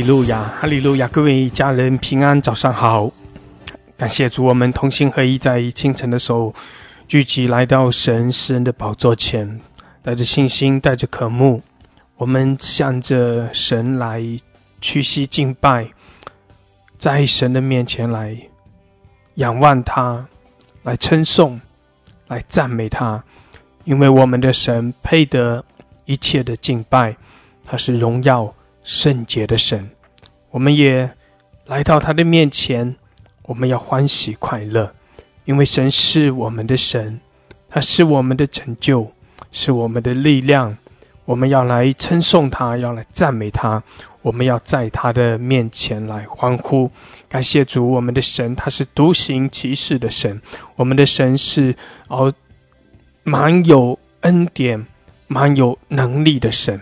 哈利路亚，哈利路亚！各位家人平安，早上好！感谢主，我们同心合一，在清晨的时候聚集来到神诗人的宝座前，带着信心，带着渴慕，我们向着神来屈膝敬拜，在神的面前来仰望他，来称颂，来赞美他，因为我们的神配得一切的敬拜，他是荣耀。圣洁的神，我们也来到他的面前，我们要欢喜快乐，因为神是我们的神，他是我们的成就，是我们的力量。我们要来称颂他，要来赞美他，我们要在他的面前来欢呼，感谢主，我们的神他是独行其事的神，我们的神是哦，满有恩典、满有能力的神。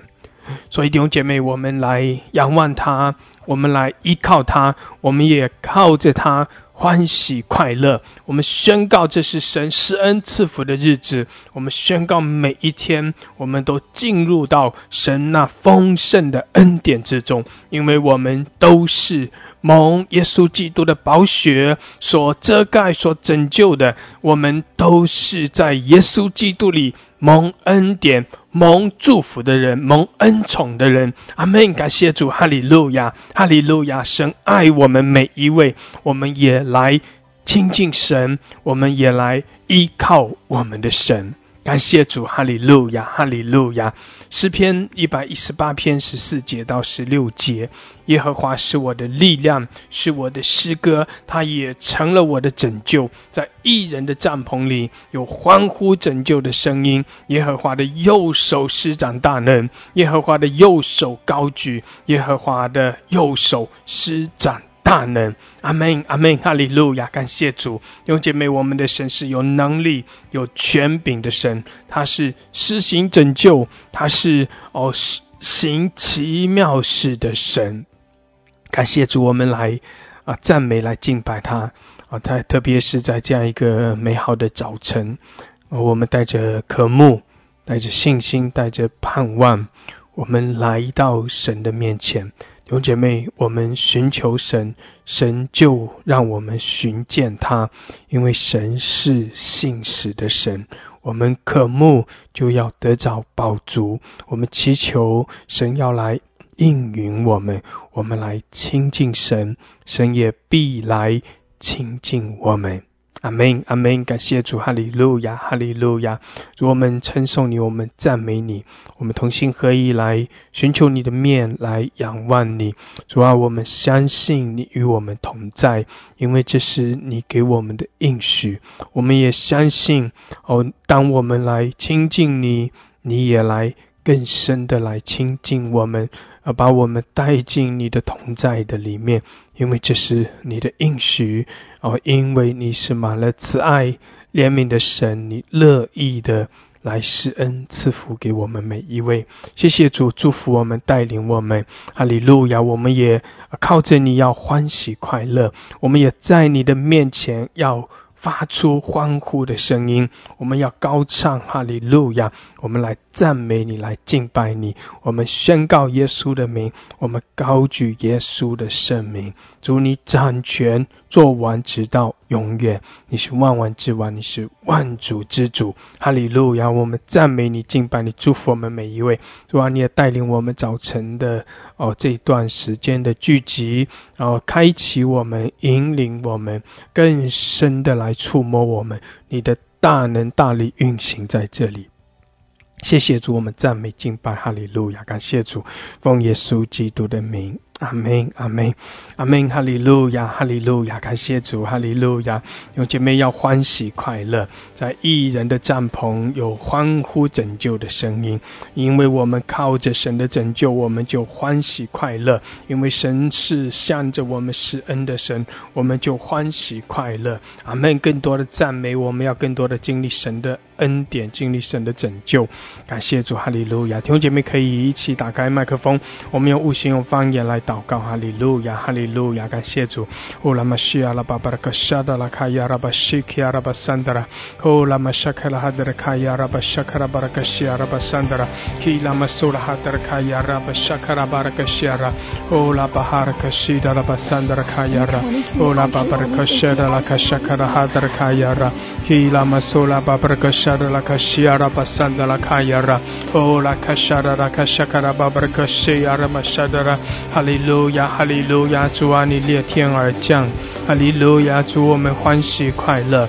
所以弟兄姐妹，我们来仰望他，我们来依靠他，我们也靠着他欢喜快乐。我们宣告这是神施恩赐福的日子。我们宣告每一天，我们都进入到神那丰盛的恩典之中，因为我们都是蒙耶稣基督的宝血所遮盖、所拯救的。我们都是在耶稣基督里蒙恩典。蒙祝福的人，蒙恩宠的人，阿门！感谢主，哈利路亚，哈利路亚！神爱我们每一位，我们也来亲近神，我们也来依靠我们的神。感谢主，哈利路亚，哈利路亚。诗篇一百一十八篇十四节到十六节：耶和华是我的力量，是我的诗歌，他也成了我的拯救。在异人的帐篷里，有欢呼拯救的声音。耶和华的右手施展大能，耶和华的右手高举，耶和华的右手施展。大能，阿门，阿门，哈利路亚！感谢主，弟兄姐妹，我们的神是有能力、有权柄的神，他是施行拯救，他是哦行奇妙事的神。感谢主，我们来啊赞美、来敬拜他啊！在特别是在这样一个美好的早晨，我们带着渴慕、带着信心、带着盼望，我们来到神的面前。弟兄姐妹，我们寻求神，神就让我们寻见他，因为神是信实的神。我们渴慕，就要得着宝足。我们祈求神要来应允我们，我们来亲近神，神也必来亲近我们。阿门，阿门！感谢主，哈利路亚，哈利路亚！主，我们称颂你，我们赞美你，我们同心合意来寻求你的面，来仰望你。主啊，我们相信你与我们同在，因为这是你给我们的应许。我们也相信，哦，当我们来亲近你，你也来更深的来亲近我们，而把我们带进你的同在的里面。因为这是你的应许哦，因为你是满了慈爱怜悯的神，你乐意的来施恩赐福给我们每一位。谢谢主，祝福我们，带领我们。哈利路亚！我们也靠着你要欢喜快乐，我们也在你的面前要。发出欢呼的声音，我们要高唱哈利路亚，我们来赞美你，来敬拜你，我们宣告耶稣的名，我们高举耶稣的圣名，主你掌权，做完直到永远，你是万王之王，你是万主之主，哈利路亚，我们赞美你，敬拜你，祝福我们每一位，主啊，你也带领我们早晨的哦这段时间的聚集，然后开启我们，引领我们更深的。来触摸我们，你的大能大力运行在这里。谢谢主，我们赞美敬拜哈利路亚，感谢主，奉耶稣基督的名。阿门，阿门，阿门，哈利路亚，哈利路亚，感谢主，哈利路亚。有姐妹要欢喜快乐，在异人的帐篷有欢呼拯救的声音，因为我们靠着神的拯救，我们就欢喜快乐。因为神是向着我们施恩的神，我们就欢喜快乐。阿门。更多的赞美，我们要更多的经历神的。恩典，经历神的拯救。感谢主，哈利路亚！弟兄姐妹可以一起打开麦克风，我们用悟性、用方言来祷告。哈利路亚，哈利路亚！感谢主。乌拉玛西亚拉巴巴拉克沙达拉卡亚拉巴西基亚拉巴桑德拉，乌拉玛沙卡拉哈德拉卡亚拉巴沙卡拉巴拉克西亚拉巴桑德拉，基拉玛苏拉哈德拉卡亚拉巴沙卡拉巴拉克西亚拉，乌拉巴哈拉克西达拉巴桑德拉卡亚拉，乌拉巴巴拉克西达拉卡沙卡拉哈德拉卡亚拉。Kila masola babraka shara la kashiara basanda la kayara. Oh la kashara la kashakara babraka shiara mashadara. 哈利路亚，哈利路亚，主啊，你裂天而降。哈利路亚，主我们欢喜快乐。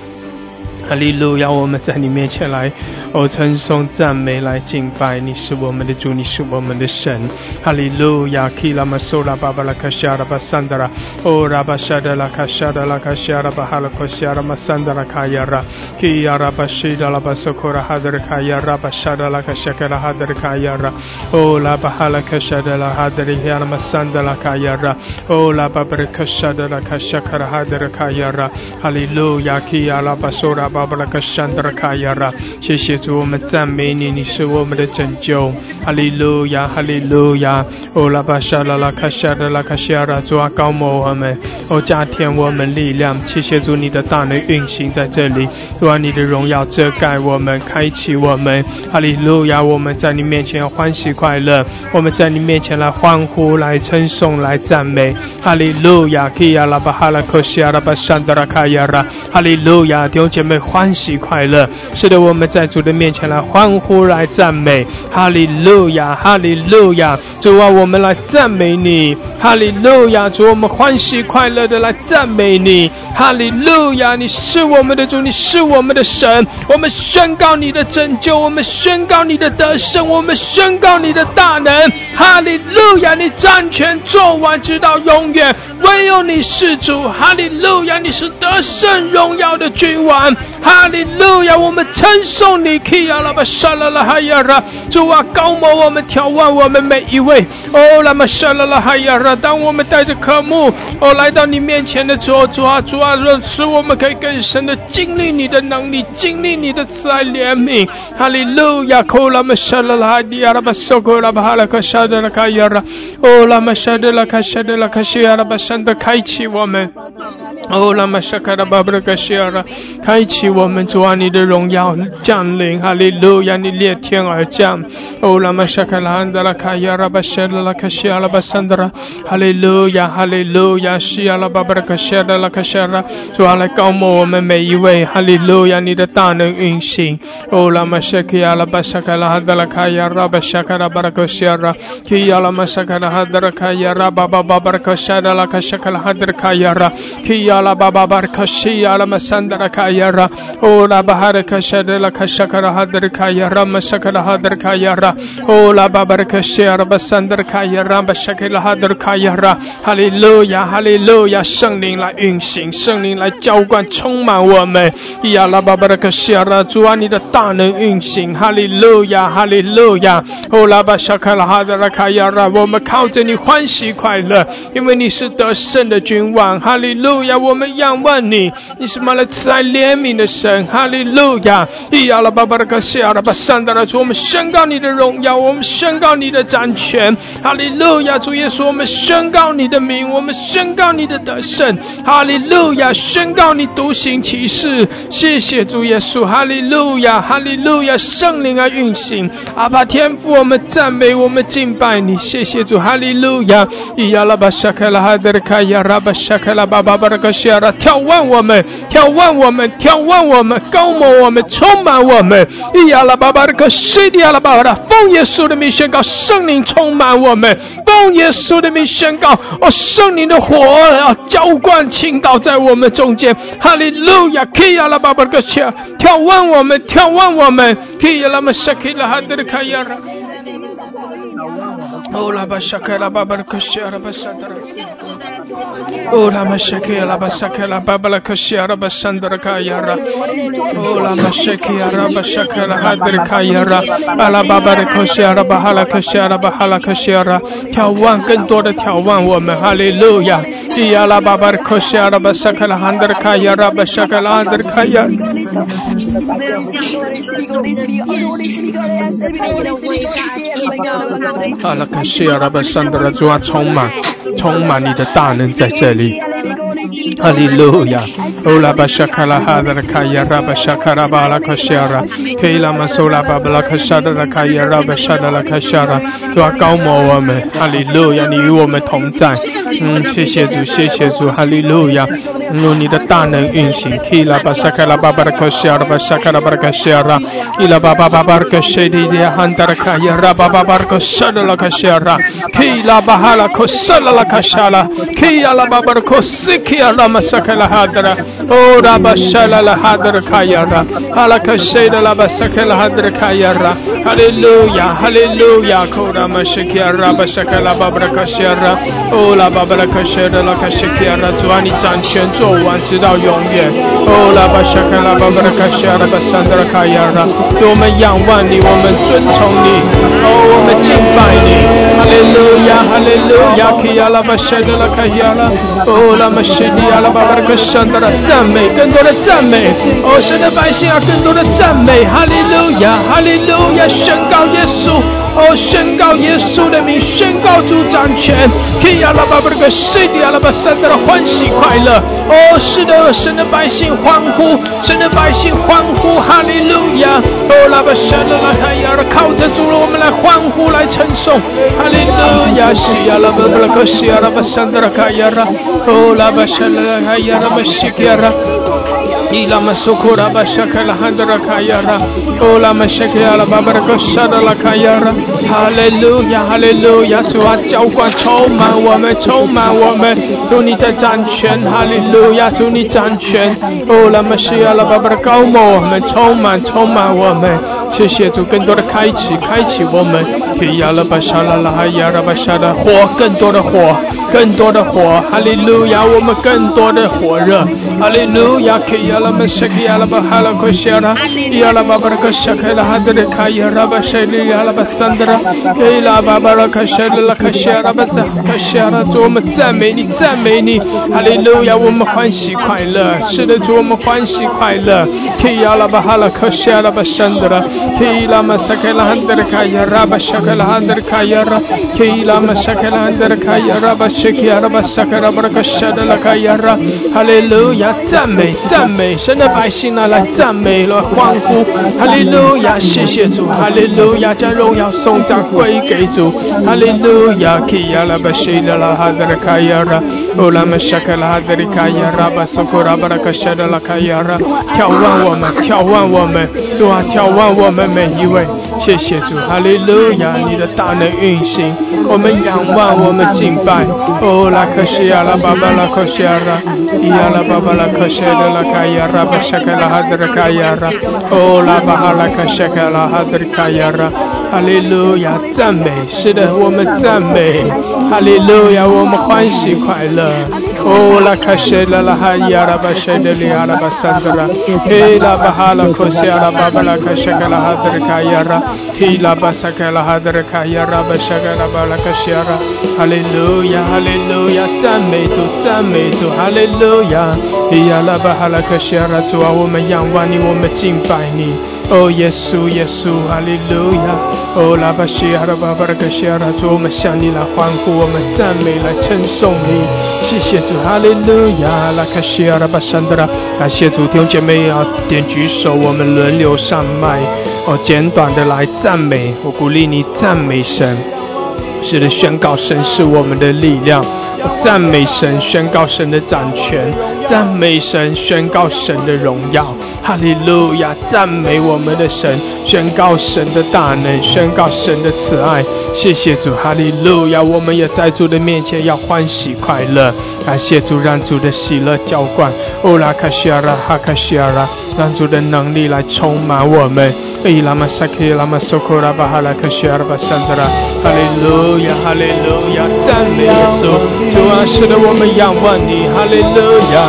哈利路亚，我们在你面前来。哦，称颂赞美来敬拜，你是我们的主，你是我们的神。哈利路亚！Kila masola babala kashara basandara。哦，拉巴沙德拉卡沙德拉卡沙拉巴哈拉克沙拉马桑德拉卡亚拉。Kia 拉巴西达拉巴索库拉哈德卡亚拉巴沙德拉卡沙克拉哈德卡亚拉。哦，拉巴哈拉卡沙德拉哈德里亚拉马桑德拉卡亚拉。哦，拉巴布拉卡沙德拉卡沙克拉哈德卡亚拉。哈利路亚！Kia 拉巴索拉巴巴拉卡沙德拉卡亚拉。谢谢。主，我们赞美你，你是我们的拯救，哈利路亚，哈利路亚。哦，拉巴沙拉拉卡沙拉拉卡沙拉，主啊，高摩我们，哦，加添我们力量，谢谢主，你的大能运行在这里，主啊，你的荣耀遮盖我们，开启我们，哈利路亚。我们在你面前欢喜快乐，我们在你面前来欢呼，来称颂，来赞美，哈利路亚。基亚拉巴哈拉克西亚拉巴山德拉卡亚拉，哈利路亚。弟兄姐妹欢喜快乐，是的，我们在主的。面前来欢呼，来赞美，哈利路亚，哈利路亚！主啊，我们来赞美你，哈利路亚！主，我们欢喜快乐的来赞美你，哈利路亚！你是我们的主，你是我们的神，我们宣告你的拯救，我们宣告你的得胜，我们宣告你的大能，哈利路亚！你掌权做完，直到永远，唯有你是主，哈利路亚！你是得胜荣耀的君王，哈利路亚！我们称颂你。基亚拉巴沙拉拉哈亚拉，主啊，高摩我们，眺望我们每一位。哦，拉玛沙拉拉哈亚拉，当我们带着科目，哦，来到你面前的时候，主啊，主啊，使我们可以更深的经历你的能力，经历你的慈爱怜悯。哈利路亚！哦，拉玛沙拉拉哈亚拉巴索库拉巴哈拉克沙德拉卡亚拉，哦，拉玛沙德拉卡沙德拉卡西亚拉巴山的开启我们。哦，拉玛沙卡拉巴布拉卡西亚拉，开启我们，主啊，你的荣耀降临。哈利路亚！你裂天而降。哦，拉玛沙卡拉安德拉卡亚拉巴沙拉拉卡西阿拉巴桑德拉。哈利路亚，哈利路亚，西阿拉巴巴拉卡谢拉拉卡谢拉。主啊，来高摩我们每一位。哈利路亚，你的大能运行。哦，拉玛沙卡亚拉巴沙卡拉哈德拉卡亚拉巴沙卡拉巴拉卡谢拉。基亚拉玛沙卡拉哈德拉卡亚拉巴巴巴巴拉卡谢拉拉卡沙卡拉哈德拉卡亚拉。基亚拉巴巴巴拉卡西亚拉玛桑德拉卡亚拉。哦，拉巴哈德卡谢拉拉卡沙卡拉。hadar kaya ram sakala hadar kaya ra o la babaraka share basandar kaya ram sakala hadar kaya ra 哈哈利路亚，哈利路亚，圣灵来运行，圣灵来浇灌，充满我们。呀拉巴巴拉克西亚拉，主啊，你的大能运行，哈利路亚，哈利路亚。哦拉巴沙卡拉哈德拉卡亚拉，我们靠着你欢喜快乐，因为你是得胜的君王，哈利路亚。我们仰望你，你是满了慈爱怜悯的神，哈利路亚。呀拉巴巴拉克西亚拉巴上达拉主，我们宣告你的荣耀，我们宣告你的掌权，哈利路亚。主耶稣，我们宣告你。的名，我们宣告你的得胜，哈利路亚！宣告你独行其事，谢谢主耶稣，哈利路亚，哈利路亚！圣灵啊运行，阿爸天父，我们赞美，我们敬拜你，谢谢主，哈利路亚！伊亚拉巴沙克拉哈德卡亚拉巴沙克拉巴巴巴拉克西亚拉，眺望我们，眺望我们，眺望我们，高摩我们，充满我们，伊亚拉巴巴拉克西迪亚拉巴巴拉，奉耶稣的名宣告，圣灵充满我们，奉耶稣的名宣告。哦，圣灵的火要浇灌倾倒在我们中间，哈利路亚！可以拉巴巴个切，眺望我们，眺望我们，可以拉玛沙克拉哈德的卡亚拉。哦，拉巴沙克拉巴巴拉克西阿拉巴沙德拉。哦，拉玛沙克拉巴沙克拉巴巴拉克西阿拉巴沙德拉卡亚拉。哦，拉玛沙克阿拉巴沙克拉哈德拉卡亚拉。阿拉巴巴拉克西阿拉巴哈拉克西阿拉巴哈拉克西阿拉。眺望更多的眺望我们，哈利路亚。伊阿拉巴巴拉克西阿拉巴沙克拉哈德拉卡亚拉巴沙克拉哈德拉卡亚。阿拉克西阿拉巴沙德拉主啊，充满，充满你的大能在这里。哈利路亚！欧拉巴沙卡拉哈德拉卡亚拉巴沙卡拉巴拉卡西亚拉，可以拉玛苏拉巴巴拉卡沙德拉卡亚拉巴沙德拉卡西亚拉，主啊，高摩我们，哈利路亚！你与我们同在，嗯，谢谢主，谢谢主，哈利路亚！用你的大能运行，可以拉巴沙卡拉巴巴拉卡西尔巴沙卡拉巴拉卡西亚拉，伊拉巴巴巴巴拉卡西迪迪汉达拉卡亚拉巴巴巴拉卡沙德拉卡西亚拉，可以拉巴哈拉卡沙拉拉卡沙拉，可以拉巴巴拉卡西基亚拉马沙卡拉哈德拉，哦拉巴沙拉拉哈德拉卡亚拉，哈拉卡西德拉巴沙卡拉哈德拉卡亚拉，哈利路亚，哈利路亚，库拉玛西基亚拉巴沙卡拉巴巴拉卡西亚拉，哦拉巴巴拉卡西德拉卡西基亚拉，主啊，你掌权。做完直到永远。哦，拉巴沙卡拉巴巴拉卡西阿拉巴桑德拉卡亚拉，我们仰望你，我们尊崇你，哦，我们敬拜你。哈利路亚，哈利路亚，基阿拉巴沙德拉卡亚拉，哦，赞美，更多的赞美。哦，神的百姓啊，更多的赞美。哈利路亚，哈利路亚，宣告耶稣。哦，宣告耶稣的名，宣告主掌权。基阿拉巴巴拉卡西迪阿拉巴桑德拉，欢喜快乐。哦，是的，神的百姓欢呼，神的百姓欢呼，哈利路亚！哦，拉巴沙拉拉卡亚，靠着主了，我们来欢呼，来称颂，哈利路亚！西亚拉巴布拉克西亚拉巴桑德拉卡亚拉，哦，拉巴沙拉拉卡亚拉巴西基亚拉。伊拉玛苏库拉巴沙克拉汉德拉卡亚拉。哦，拉马西基亚拉巴布拉戈，圣的拉卡亚拉哈利路亚，哈利路亚，主啊，浇灌充满我们，充满我们，主你在掌权，哈利路亚，祝你掌权，哦拉玛西亚拉巴巴的高摩我们，充满，充满我们，谢谢主，更多的开启，开启我们，提亚拉巴沙拉拉哈亚拉巴沙拉火，更多的火，更多的火，哈利路亚，我们更多的火热，哈利路亚，可以拉巴哈拉克谢拉，亚拉巴巴拉克谢克拉哈德里卡亚拉巴谢里拉巴德拉，可以拉巴巴拉克谢拉拉克谢拉巴萨克拉，我们赞美你，赞美你，哈利路亚，我们欢喜快乐，是的，主我们欢喜快乐，可以拉巴哈拉克谢拉巴桑德拉，可拉巴萨克拉哈德里卡亚拉巴谢克拉哈德里卡亚拉，可拉巴萨克拉哈德里卡亚拉巴。利路亚，赞美，赞美。神的百姓呢，来赞美了，欢呼，哈利路亚，谢谢主，哈利路亚，将荣耀颂赞归给主，哈利路亚，基亚拉巴西德拉哈德拉卡亚拉，乌拉玛沙克拉哈德里卡亚拉巴苏库拉巴拉卡沙德拉卡亚拉，眺望我们，眺望我们，主啊，眺望我们每一位。谢谢主，哈利路亚！你的大能运行，我们仰望，我们敬拜。哦，拉克西亚拉巴巴拉克西亚拉，伊亚拉巴巴拉克西德拉卡亚拉巴沙克拉哈德卡亚拉，哦，拉巴哈拉克西克拉哈德卡亚拉，哈利路亚！赞美，是的，我们赞美，哈利路亚！我们欢喜快乐。哦，拉克西拉拉哈亚拉巴西德里亚拉巴桑德拉，伊拉巴哈拉克西亚拉巴巴拉克西克拉哈德卡亚拉。Kila basakala hadra kaya raba shagala balaka shiara. Hallelujah, hallelujah. 赞美主，赞美主，哈利路亚。呀拉巴哈拉克西亚主啊，我们仰望你，我们敬拜你。哦，耶稣，耶稣，哈利路亚。哦，拉巴西亚拉巴巴拉克西亚主，我们向你来欢呼，我们赞美来称颂你。谢谢主，哈利路亚。拉卡西亚拉巴山德拉，感谢主，弟兄姐妹要点举手，我们轮流上麦。哦，简短的来赞美，我鼓励你赞美神，是的，宣告神是我们的力量，赞美神，宣告神的掌权，赞美神，宣告神的荣耀，哈利路亚，赞美我们的神，宣告神的大能，宣告神的慈爱，谢谢主，哈利路亚，我们也在主的面前要欢喜快乐，感谢主，让主的喜乐浇灌，欧拉卡西尔拉哈卡西尔拉，让主的能力来充满我们。嘿拉玛萨克拉玛苏库拉巴哈拉克西阿拉巴山德拉，哈利路亚，哈利路亚，赞美耶稣，主啊，使得我们仰望你，哈利路亚。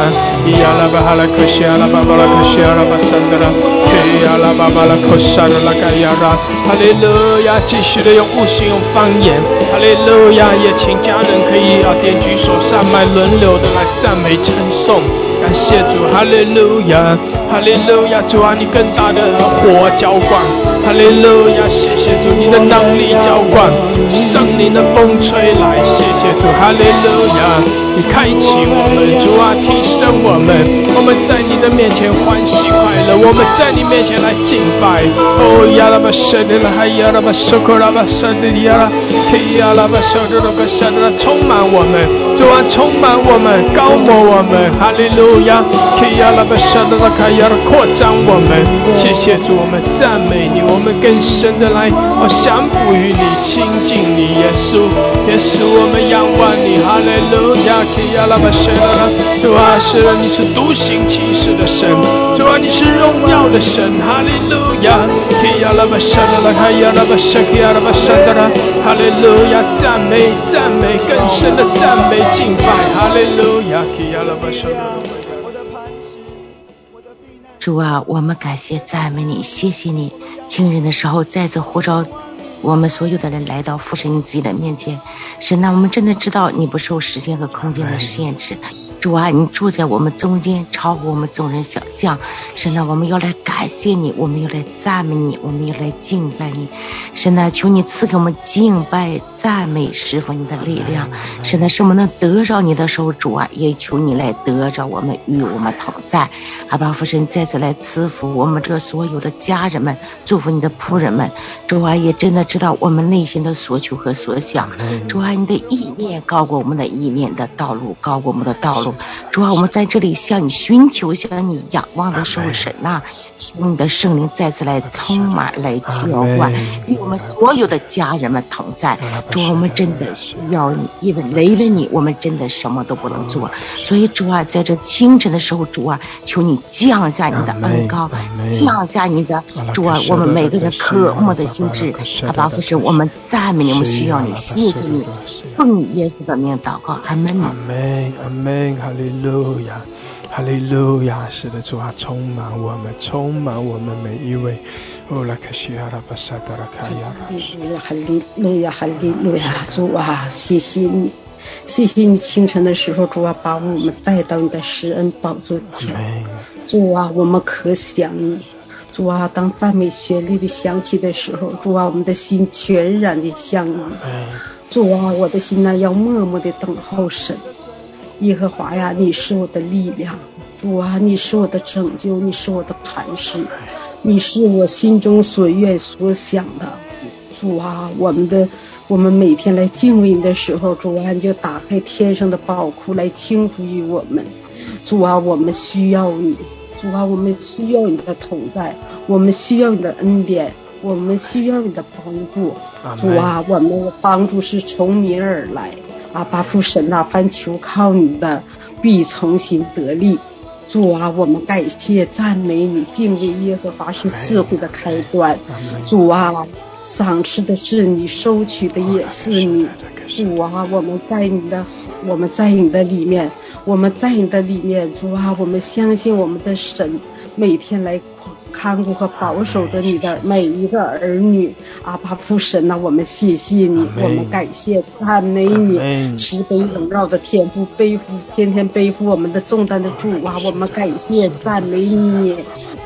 呀啦巴哈啦克西呀啦巴巴啦克西呀啦巴桑德拉，嘿呀啦巴巴啦克沙啦啦盖呀啦，哈利路亚！继续的用悟性用方言，哈利路亚！也请家人可以啊点举手上麦轮流的来赞美称颂，感谢主，哈利路亚，哈利路亚！主啊，你更大的火浇灌，哈利路亚！谢谢主，你的能力浇灌，圣灵的风吹来，谢谢主，哈利路亚！你开启我们，主啊，提升我们，我们在你的面前欢喜快乐，我们在你面前来敬拜。哦呀啦吧，舍得了，嗨呀啦吧，收口啦吧，舍得呀啦，嘿呀啦吧，舍得了吧，舍得了，充满我们，主啊，充满我们，高摩我们，哈利路亚，嘿呀啦吧，舍得了，开呀啦，扩张我们，谢谢主，我们赞美你，我们更深的来，我降服于你，亲近你，耶稣，耶稣，我们仰望你，哈利路亚。主啊，是你是独行其事的神，主啊，你是荣耀的神，哈利路亚！哈利路亚！赞美赞美更深的赞美敬拜，哈利路亚！主啊，我们感谢赞美你，谢谢你，亲人的时候再次呼召。我们所有的人来到父神你自己的面前，神呐，我们真的知道你不受时间和空间的限制。主啊，你住在我们中间，超乎我们众人想象。神呐，我们要来感谢你，我们要来赞美你，我们要来敬拜你。神呐，求你赐给我们敬拜、赞美、师傅你的力量。神呐，使我们能得着你的时候，主啊，也求你来得着我们，与我们同在。阿爸父神再次来赐福我们这所有的家人们，祝福你的仆人们。主啊，也真的知道我们内心的所求和所想。主啊，你的意念高过我们的意念的道路，高过我们的道路。主啊，我们在这里向你寻求，向你仰望的时候，神呐，求你的圣灵再次来充满、来浇灌，与我们所有的家人们同在。主啊，我们真的需要你，因为没了你，我们真的什么都不能做。所以主啊，在这清晨的时候，主啊，求你降下你的恩高，降下你的主啊，我们每个人渴慕的心智。阿巴父神，我们赞美你，我们需要你，谢谢你。奉你耶稣的名祷告，阿门。阿门，阿门，哈利路亚，哈利路亚。是的，主啊，充满我们，充满我们每一位。哦，拉克西阿拉巴萨达拉卡亚。哈利路亚，哈利路亚，哈利路亚，主啊，谢谢你，谢谢你清晨的时候，主啊，把我们带到你的施恩宝座前。主啊，我们可想你。主啊，当赞美旋律的响起的时候，主啊，我们的心全然的向你。主啊，我的心呐，要默默的等候神。耶和华呀，你是我的力量。主啊，你是我的拯救，你是我的磐石，你是我心中所愿所想的。主啊，我们的我们每天来敬畏你的时候，主啊，你就打开天上的宝库来倾覆于我们。主啊，我们需要你。主啊，我们需要你的同在，我们需要你的恩典。我们需要你的帮助，主啊，我们的帮助是从你而来。阿巴父神呐，凡求靠你的，必重新得力。主啊，我们感谢赞美你，敬畏耶和华是智慧的开端。主啊，赏赐的是你，收取的也是你。主啊，我们在你的，我们在你的里面，我们在你的里面。主啊，我们相信我们的神每天来。看顾和保守着你的每一个儿女，阿巴父神呐，我们谢谢你，我们感谢赞美你，慈悲荣耀的天父，背负天天背负我们的重担的主啊，我们感谢赞美你，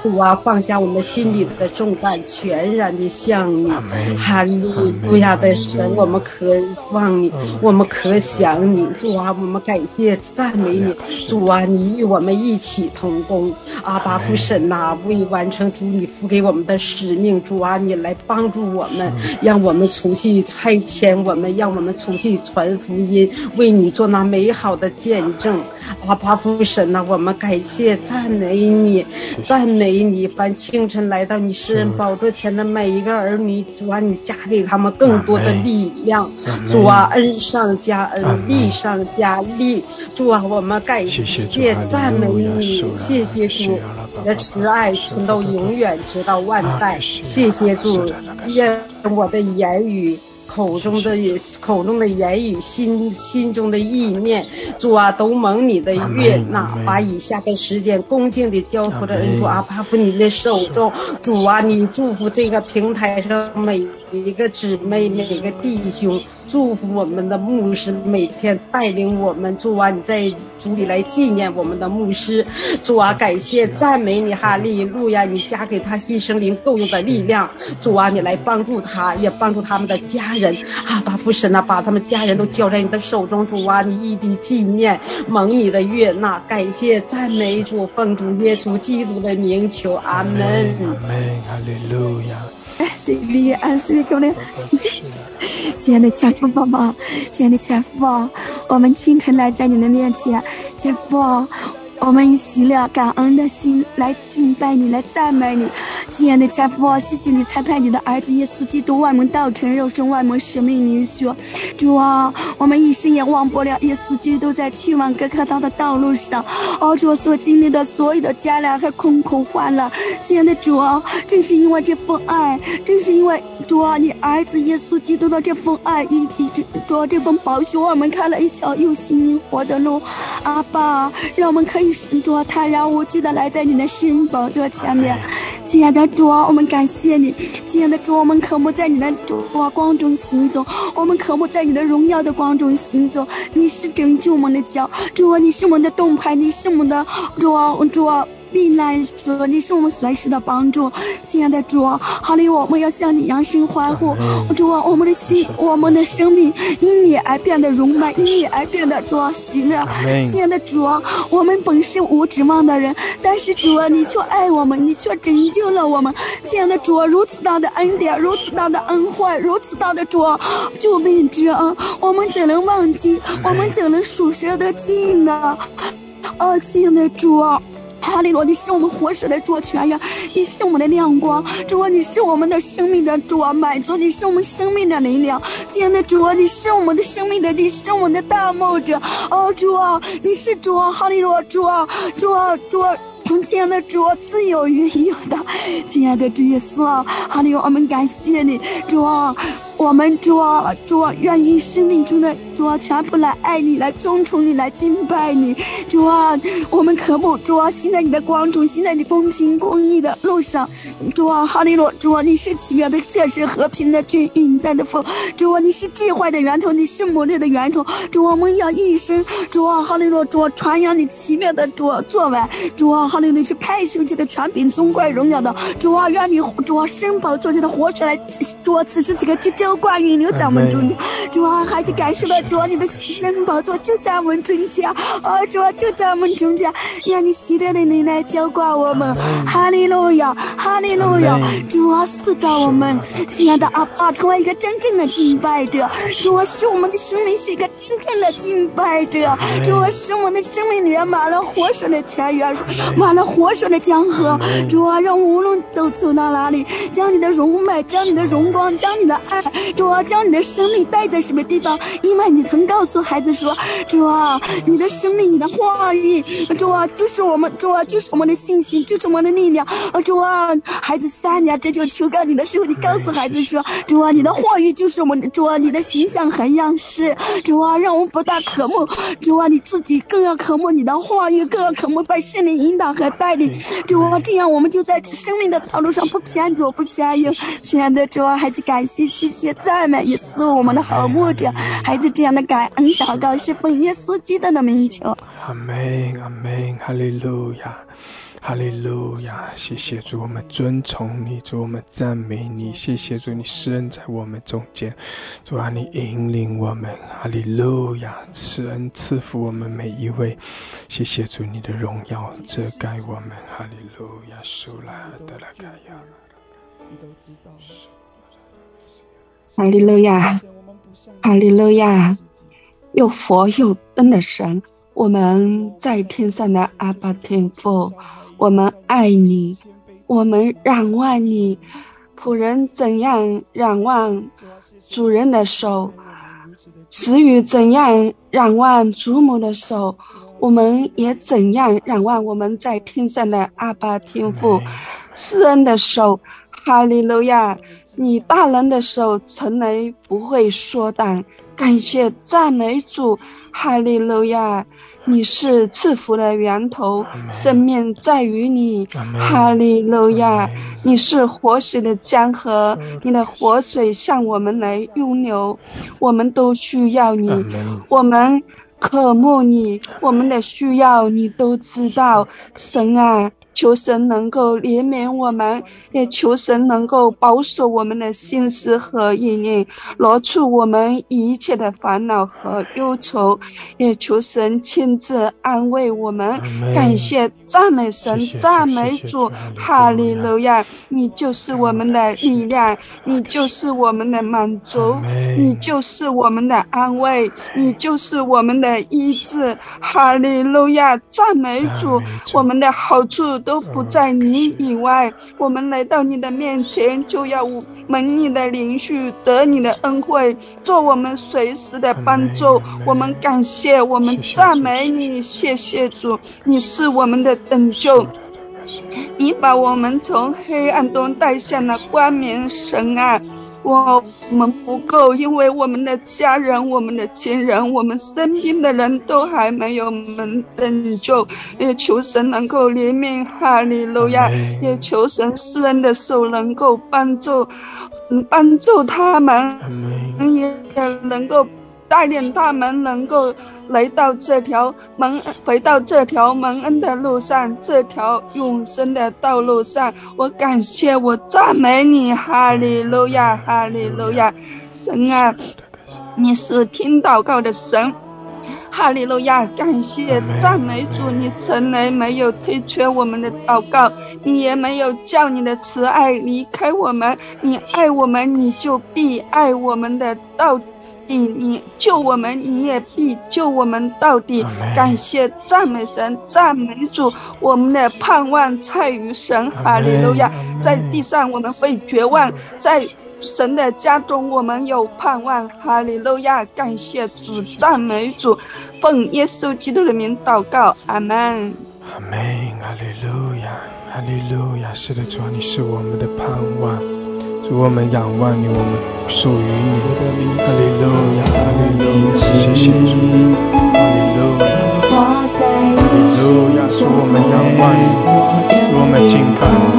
主啊，放下我们心里的重担，全然的向你，哈利路亚的神，我们渴望你，我们可想你，主啊，我们感谢赞美你，主啊，你与我们一起同工，阿巴父神呐，为完。成主，你付给我们的使命，主啊，你来帮助我们，让我们出去拆迁我们，让我们出去传福音，为你做那美好的见证。阿巴父神呐，我们感谢赞美你，赞美你。凡清晨来到你诗人宝座前的每一个儿女，主啊，你加给他们更多的力量。主啊，恩上加恩，力上加力。主啊，我们感谢赞美你，谢谢主。你的慈爱存到永远，直到万代。谢谢主，愿我的言语。口中的口中的言语，心心中的意念，主啊，都蒙你的悦纳。把以下的时间恭敬地交托在恩主阿帕夫你的手中，主啊，你祝福这个平台上每。一个姊妹，每个弟兄，祝福我们的牧师，每天带领我们。主啊，你在主里来纪念我们的牧师。主啊，感谢赞美你，哈利路亚！你加给他新生灵够用的力量。主啊，你来帮助他，也帮助他们的家人。啊，把父神呐，把他们家人都交在你的手中。主啊，你一笔纪念，蒙你的悦纳。感谢赞美主，奉主耶稣基督的名求，阿门。阿门，哈利路亚。随利安随利，亲爱的前夫宝宝，亲爱的前夫，我们清晨来在你的面前，前夫。我们以喜乐、感恩的心来敬拜你，来赞美你，亲爱的天父，谢谢你才派你的儿子耶稣基督万蒙道成肉身，万蒙生命灵血。主啊，我们一生也忘不了耶稣基督在去往各克堂的道路上，哦，主所经历的所有的艰难和空空欢乐。亲爱的主啊，正是因为这份爱，正是因为主啊，你儿子耶稣基督的这份爱，一一直主这份宝血，我们开了一条又新又活的路。阿爸，让我们可以。主，坦然无惧的来在你的圣宝座前面，亲爱的主，我们感谢你，亲爱的主，我们渴慕在你的主光中行走，我们渴慕在你的荣耀的光中行走。你是拯救我们的脚，主啊，你是我们的盾牌，你是我们的主，主。避难所，你是我们随时的帮助，亲爱的主，哈利，我们要向你扬声欢呼。主啊，我们的心，我们的生命因你而变得荣满，因你而变得主喜乐。亲爱的主，我们本是无指望的人，但是主啊，你却爱我们，你却拯救了我们。亲爱的主，如此大的恩典，如此大的恩惠，如此大的主救命之恩，我们怎能忘记？我们怎能数舍得尽呢？哦，亲爱的主。哈利罗，你是我们活水的主泉源，你是我们的亮光，主啊，你是我们的生命的主啊，满足你是我们生命的力量，亲爱的主啊，你是我们的生命的，你是我们的大牧者，哦，主啊，你是主啊，哈利罗，主啊，主啊，主啊。亲爱的主，自有余有的，亲爱的主耶稣啊，哈利，我们感谢你，主啊，我们主啊，主啊，愿意生命中的主啊，全部来爱你，来尊崇你，来敬拜你，主啊，我们可不主啊，行在你的光中，行在你公平公义的路上，主啊，哈利路，主啊，你是奇妙的，确实和平的君，运在的风，主啊，你是智慧的源头，你是魔力的源头，主啊，我们要一生，主啊，哈利路，主啊，传扬你奇妙的主作为，主啊。哈利路是派圣级的权柄，尊贵荣耀的主啊，愿你主啊，生宝座前的活水来主啊，此时此刻就浇灌云流在我们中间，主啊，孩子感受到主啊，你的圣宝座就在我们中间。啊，主啊，就在我们中间，让你喜乐的灵来浇灌我们，哈利路亚，哈利路亚，主啊，塑造我们，亲爱的阿爸，成为一个真正的敬拜者，主啊，使我们的生命是一个真正的敬拜者，主啊，使我们的生命里面满了活水的泉源。满了活水的江河，主啊，让无论都走到哪里，将你的荣美，将你的荣光，将你的爱，主啊，将你的生命带在什么地方？因为你曾告诉孩子说，主啊，你的生命，你的话语，主啊，就是我们，主啊，就是我们的信心，就是我们的力量。啊主啊，孩子三年这就求告你的时候，你告诉孩子说，主啊，你的话语就是我们，主啊，你的形象很样式，主啊，让我们不但渴慕，主啊，你自己更要渴慕你的话语，更要渴慕被圣灵引导。和带领，主啊，这样我们就在生命的道路上不偏左不偏右。亲爱的主啊，孩子感谢谢谢赞美，也是我们的好牧者。孩子这样的感恩祷告是奉耶稣基督的名求。阿门，阿门，哈利路亚。哈利路亚！谢谢主，我们尊崇你，主我们赞美你。谢谢主，你施恩在我们中间，主啊，你引领我们。哈利路亚！赐恩赐福我们每一位。谢谢主，你的荣耀遮盖我们。哈利路亚！苏拉德拉盖亚。哈利路亚！哈利路亚！有佛有灯的神，我们在天上的阿爸天父。我们爱你，我们仰望你。仆人怎样仰望主人的手，子女怎样仰望祖母的手。我们也怎样仰望我们在天上的阿爸天父，施恩的手，哈利路亚！你大人的手从来不会缩短。感谢赞美主，哈利路亚！你是赐福的源头，生命在于你，哈利路亚！你是活水的江河，你的活水向我们来涌流，我们都需要你，我们。渴慕你，我们的需要你都知道，神啊。求神能够怜悯我们，也求神能够保守我们的心思和意念，挪出我们一切的烦恼和忧愁，也求神亲自安慰我们。感谢赞美神，赞美主，哈利路亚！你就是我们的力量，你就是我们的满足，你就是我们的安慰，你就是我们的医治，哈利路亚！赞美主，我们的好处。都不在你以外，我们来到你的面前，就要蒙你的灵恤，得你的恩惠，做我们随时的帮助。我们感谢，我们赞美你，谢谢主，你是我们的拯救，你把我们从黑暗中带向了光明，神啊。我们不够，因为我们的家人、我们的亲人、我们身边的人都还没有门拯救，也求神能够怜悯哈利路亚，也求神施恩的手能够帮助，帮助他们，也能够带领他们能够。来到这条蒙回到这条蒙恩的路上，这条永生的道路上，我感谢我赞美你，哈利路亚，哈利路亚，神啊，你是听祷告的神，哈利路亚，感谢赞美主，你从来没有推却我们的祷告，你也没有叫你的慈爱离开我们，你爱我们，你就必爱我们的到。你你救我们，你也必救我们到底。感谢赞美神，赞美主，我们的盼望在于神。哈利路亚！在地上我们会绝望，在神的家中我们有盼望。哈利路亚！感谢主，赞美主，奉耶稣基督的名祷告，阿门。阿门！哈利路亚！哈利路亚！是的，主啊，你是我们的盼望。主，我们仰望你，我们属于你。哈利路亚，哈利路亚，谢谢主。哈利路亚，哈利路亚，主，我们仰望你，我们敬拜你。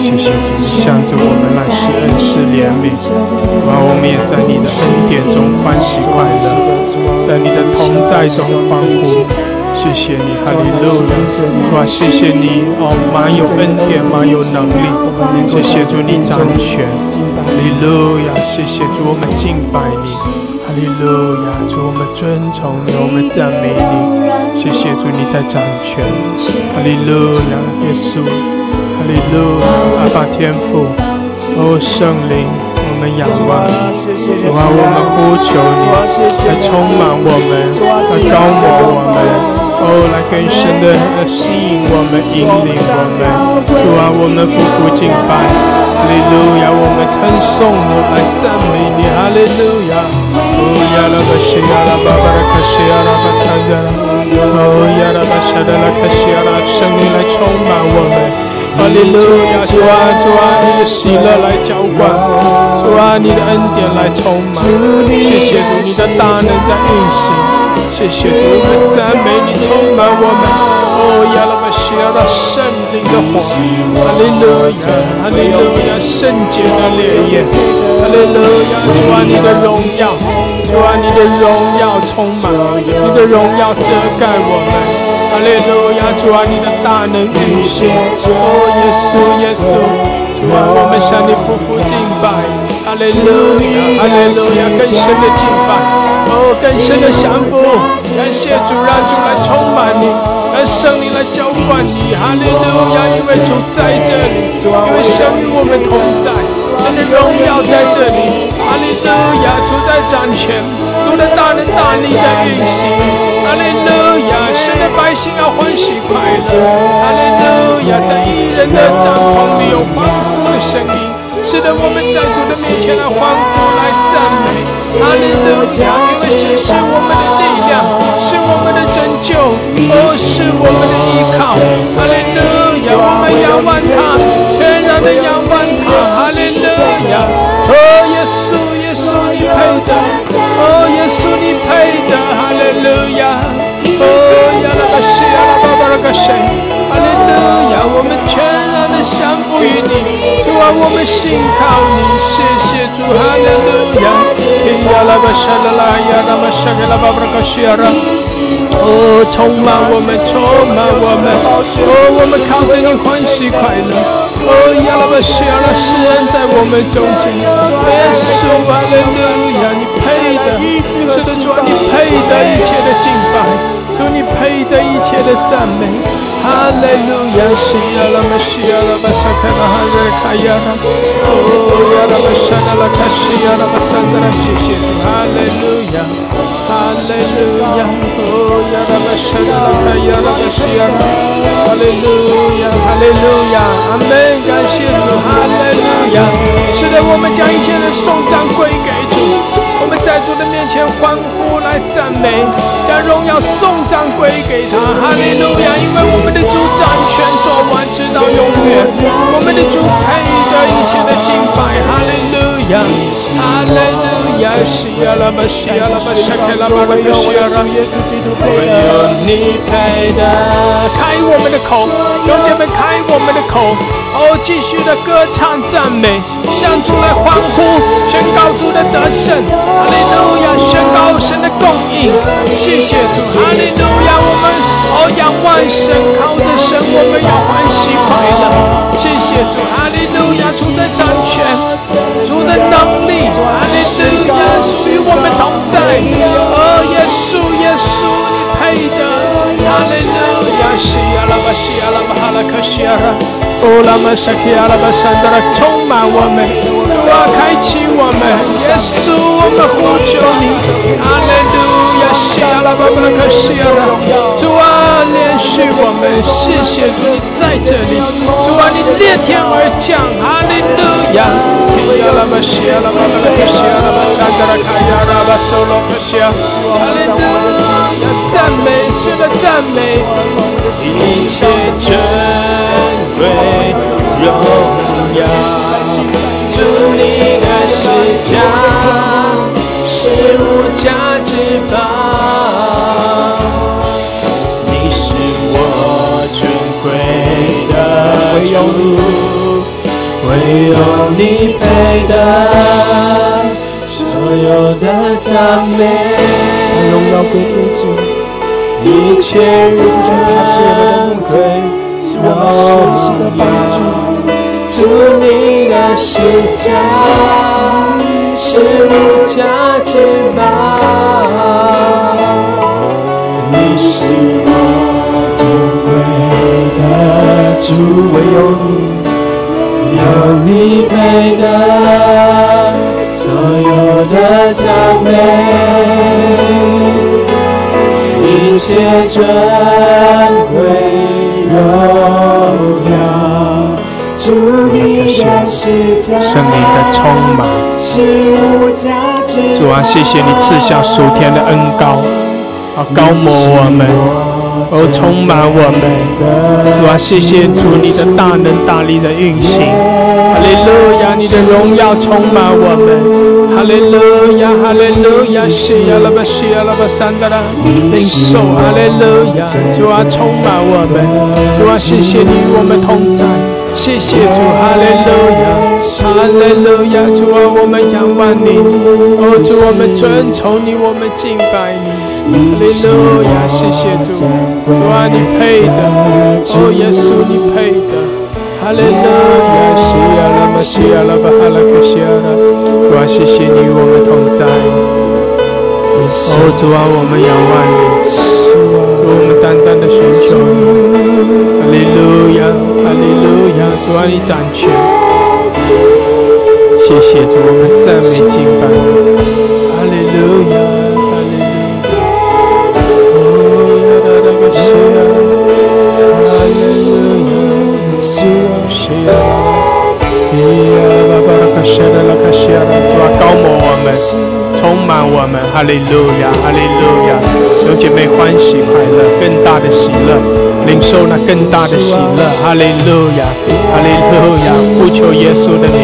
谢谢主，向着我们来施恩施怜悯，主啊，我们也在你的恩典中欢喜快乐，在你的同在中欢呼。谢谢你，哈利路亚！哇，谢谢你哦，满有恩典，满有能力。谢谢主，你掌权，哈利路亚！谢谢主，我们敬拜你，哈利路亚！主，我们尊崇你，我们赞美你。谢谢主，你在掌权，哈利路亚！耶稣，哈利路亚！阿爸天父，哦圣灵，我们仰望你，主啊，我们呼求你，来充满我们，来高摩我们。哦，来更深的吸引我们，引领我们。主啊，我们夫妇敬拜，哈利路亚！我们称颂你，来赞美你，哈利路亚！哦呀啦巴西呀啦巴巴拉卡西呀啦巴卡呀啦，哦呀啦巴沙达拉卡西呀啦，圣灵来充满我们，哈利路亚！主啊，主啊，你的喜乐来浇灌，主啊，你的恩典来充满，谢谢主，你的大能在运行。谢谢主，我们赞美你，充满我们。哦，亚拉巴西亚的圣灵的火，哈利路亚，哈利路亚，圣洁的烈焰，哈利路亚，主啊，你的荣耀，主啊，你的荣耀充满，你的荣耀遮盖我们，哈利路亚，主啊，你的大能运行。哦，耶稣，耶稣，主啊，我们向你匍匐敬拜，哈利路亚，哈利路亚，更深的敬拜。哦，更深的降服，感谢主，让主来充满你，让圣灵来浇灌你。哈利路亚，因为主在这里，因为神与我们同在，神的荣耀在这里。哈利路亚，主在掌权，主的大能大力在运行。哈利路亚，神的百姓要欢喜快乐。哈利路亚，在一人的帐篷里有欢呼的声音，使得我们在主的面前来欢呼来赞美。哈利路亚，因为神是我们的力量，是我们的拯救，哦，是我们的依靠。哈利路亚，我们仰望他，全然的仰望他。哈利路亚，哦，耶稣，耶稣你配得，哦，耶稣你配得。哈利路亚，哦，亚拉巴西，亚拉巴巴拉个谁？哈利路亚，我们全然你，主啊，我们信靠你，谢谢主，哈利路亚。亚拉巴沙拉拉，亚拉巴沙拉巴布拉卡西亚拉，哦，充满我们，充满我们，哦，我们靠着你欢喜快乐，哦，亚拉巴沙拉，诗人在我们中间，耶稣，哈利路亚，你配的，是的主，你配的一切的敬拜。主你配得一切的赞美，哈利路亚！西呀拉玛西呀拉巴沙卡拉哈热卡呀拉，哦呀拉巴沙拉拉卡西呀拉巴萨达拉，谢谢主，哈利路亚，哈利路亚，哦呀拉巴沙拉拉卡呀拉巴西呀拉，哈利路亚，哈利路亚，阿门！感谢主，哈利路亚！是的，我们将一切的颂赞归给主，我们在主的面前欢呼来赞美，将荣耀颂。赞归给他，哈利路亚！因为我们的主掌权做完，直到永远。我们的主配得一切的敬拜，哈利路亚，哈利路亚！西呀拉巴西呀拉巴沙开拉巴拉克西呀拉，唯有你配得。开我们的口，兄弟们开我们的口，哦，继续的歌唱赞美，向主来欢呼，宣告主的得胜，哈利路亚！宣告神的供应，谢谢主，哈利。路亚，我们哦仰望神，靠着神，我们要欢喜快乐。谢谢主，哈利路亚，主的掌权，主的能力，哈利路亚，与我们同在。哦，耶稣，耶稣，你配的，哈利路亚，西呀拉巴西呀拉巴哈拉克西呀拉，哦拉玛沙基呀拉巴山达拉，充满我们，主啊，开启我们，耶稣，我们呼求你，哈利路。主啊，连续我们，谢谢你在这里。主啊，你裂天而降，哈利路亚。亚拉巴西亚拉巴拉克西亚拉巴山达拉卡亚拉巴索罗克西亚，哈利路亚，赞美，是的赞美，一切尊贵荣耀，祝你的世家。是无价之宝，的主，唯有你配得所有的赞美。荣耀归给主，一切荣归荣耀，祝你的世家。是无价之宝，你是主，唯有你，有你配的所有的赞美，一切尊贵荣耀。圣灵的充满，主啊，谢谢你赐下属天的恩膏，啊，高摩我们，哦，充满我们，主啊，谢谢主你的大能大力的运行，哈利路亚，你的荣耀充满我们，哈利路亚，哈利路亚，西呀拉巴西呀拉巴山达拉，领受，哈利路亚，主啊，充满我们，主啊，谢谢你与我们同在。谢谢主，哈利路亚，哈利路亚，主啊，我们仰望你，哦，主，我们尊崇你，我们敬拜你，哈利路亚，谢谢主，主啊，你配的，哦，耶稣你配的，哈利路亚，西呀拉巴西呀拉巴哈拉克西呀拉，主啊，谢谢你与我们同在，哦，主啊，我们仰望你，主，我们单单的寻求你，哈利路亚。哈利路亚，主啊，你掌权，谢谢主，我们赞美敬拜你。哈利路亚，主啊，高摩我们，充满我们，哈利路亚，哈利路亚，有姐妹欢喜快乐，更大的喜乐，领受那更大的喜乐。哈利路亚，哈利路亚，呼求耶稣的名，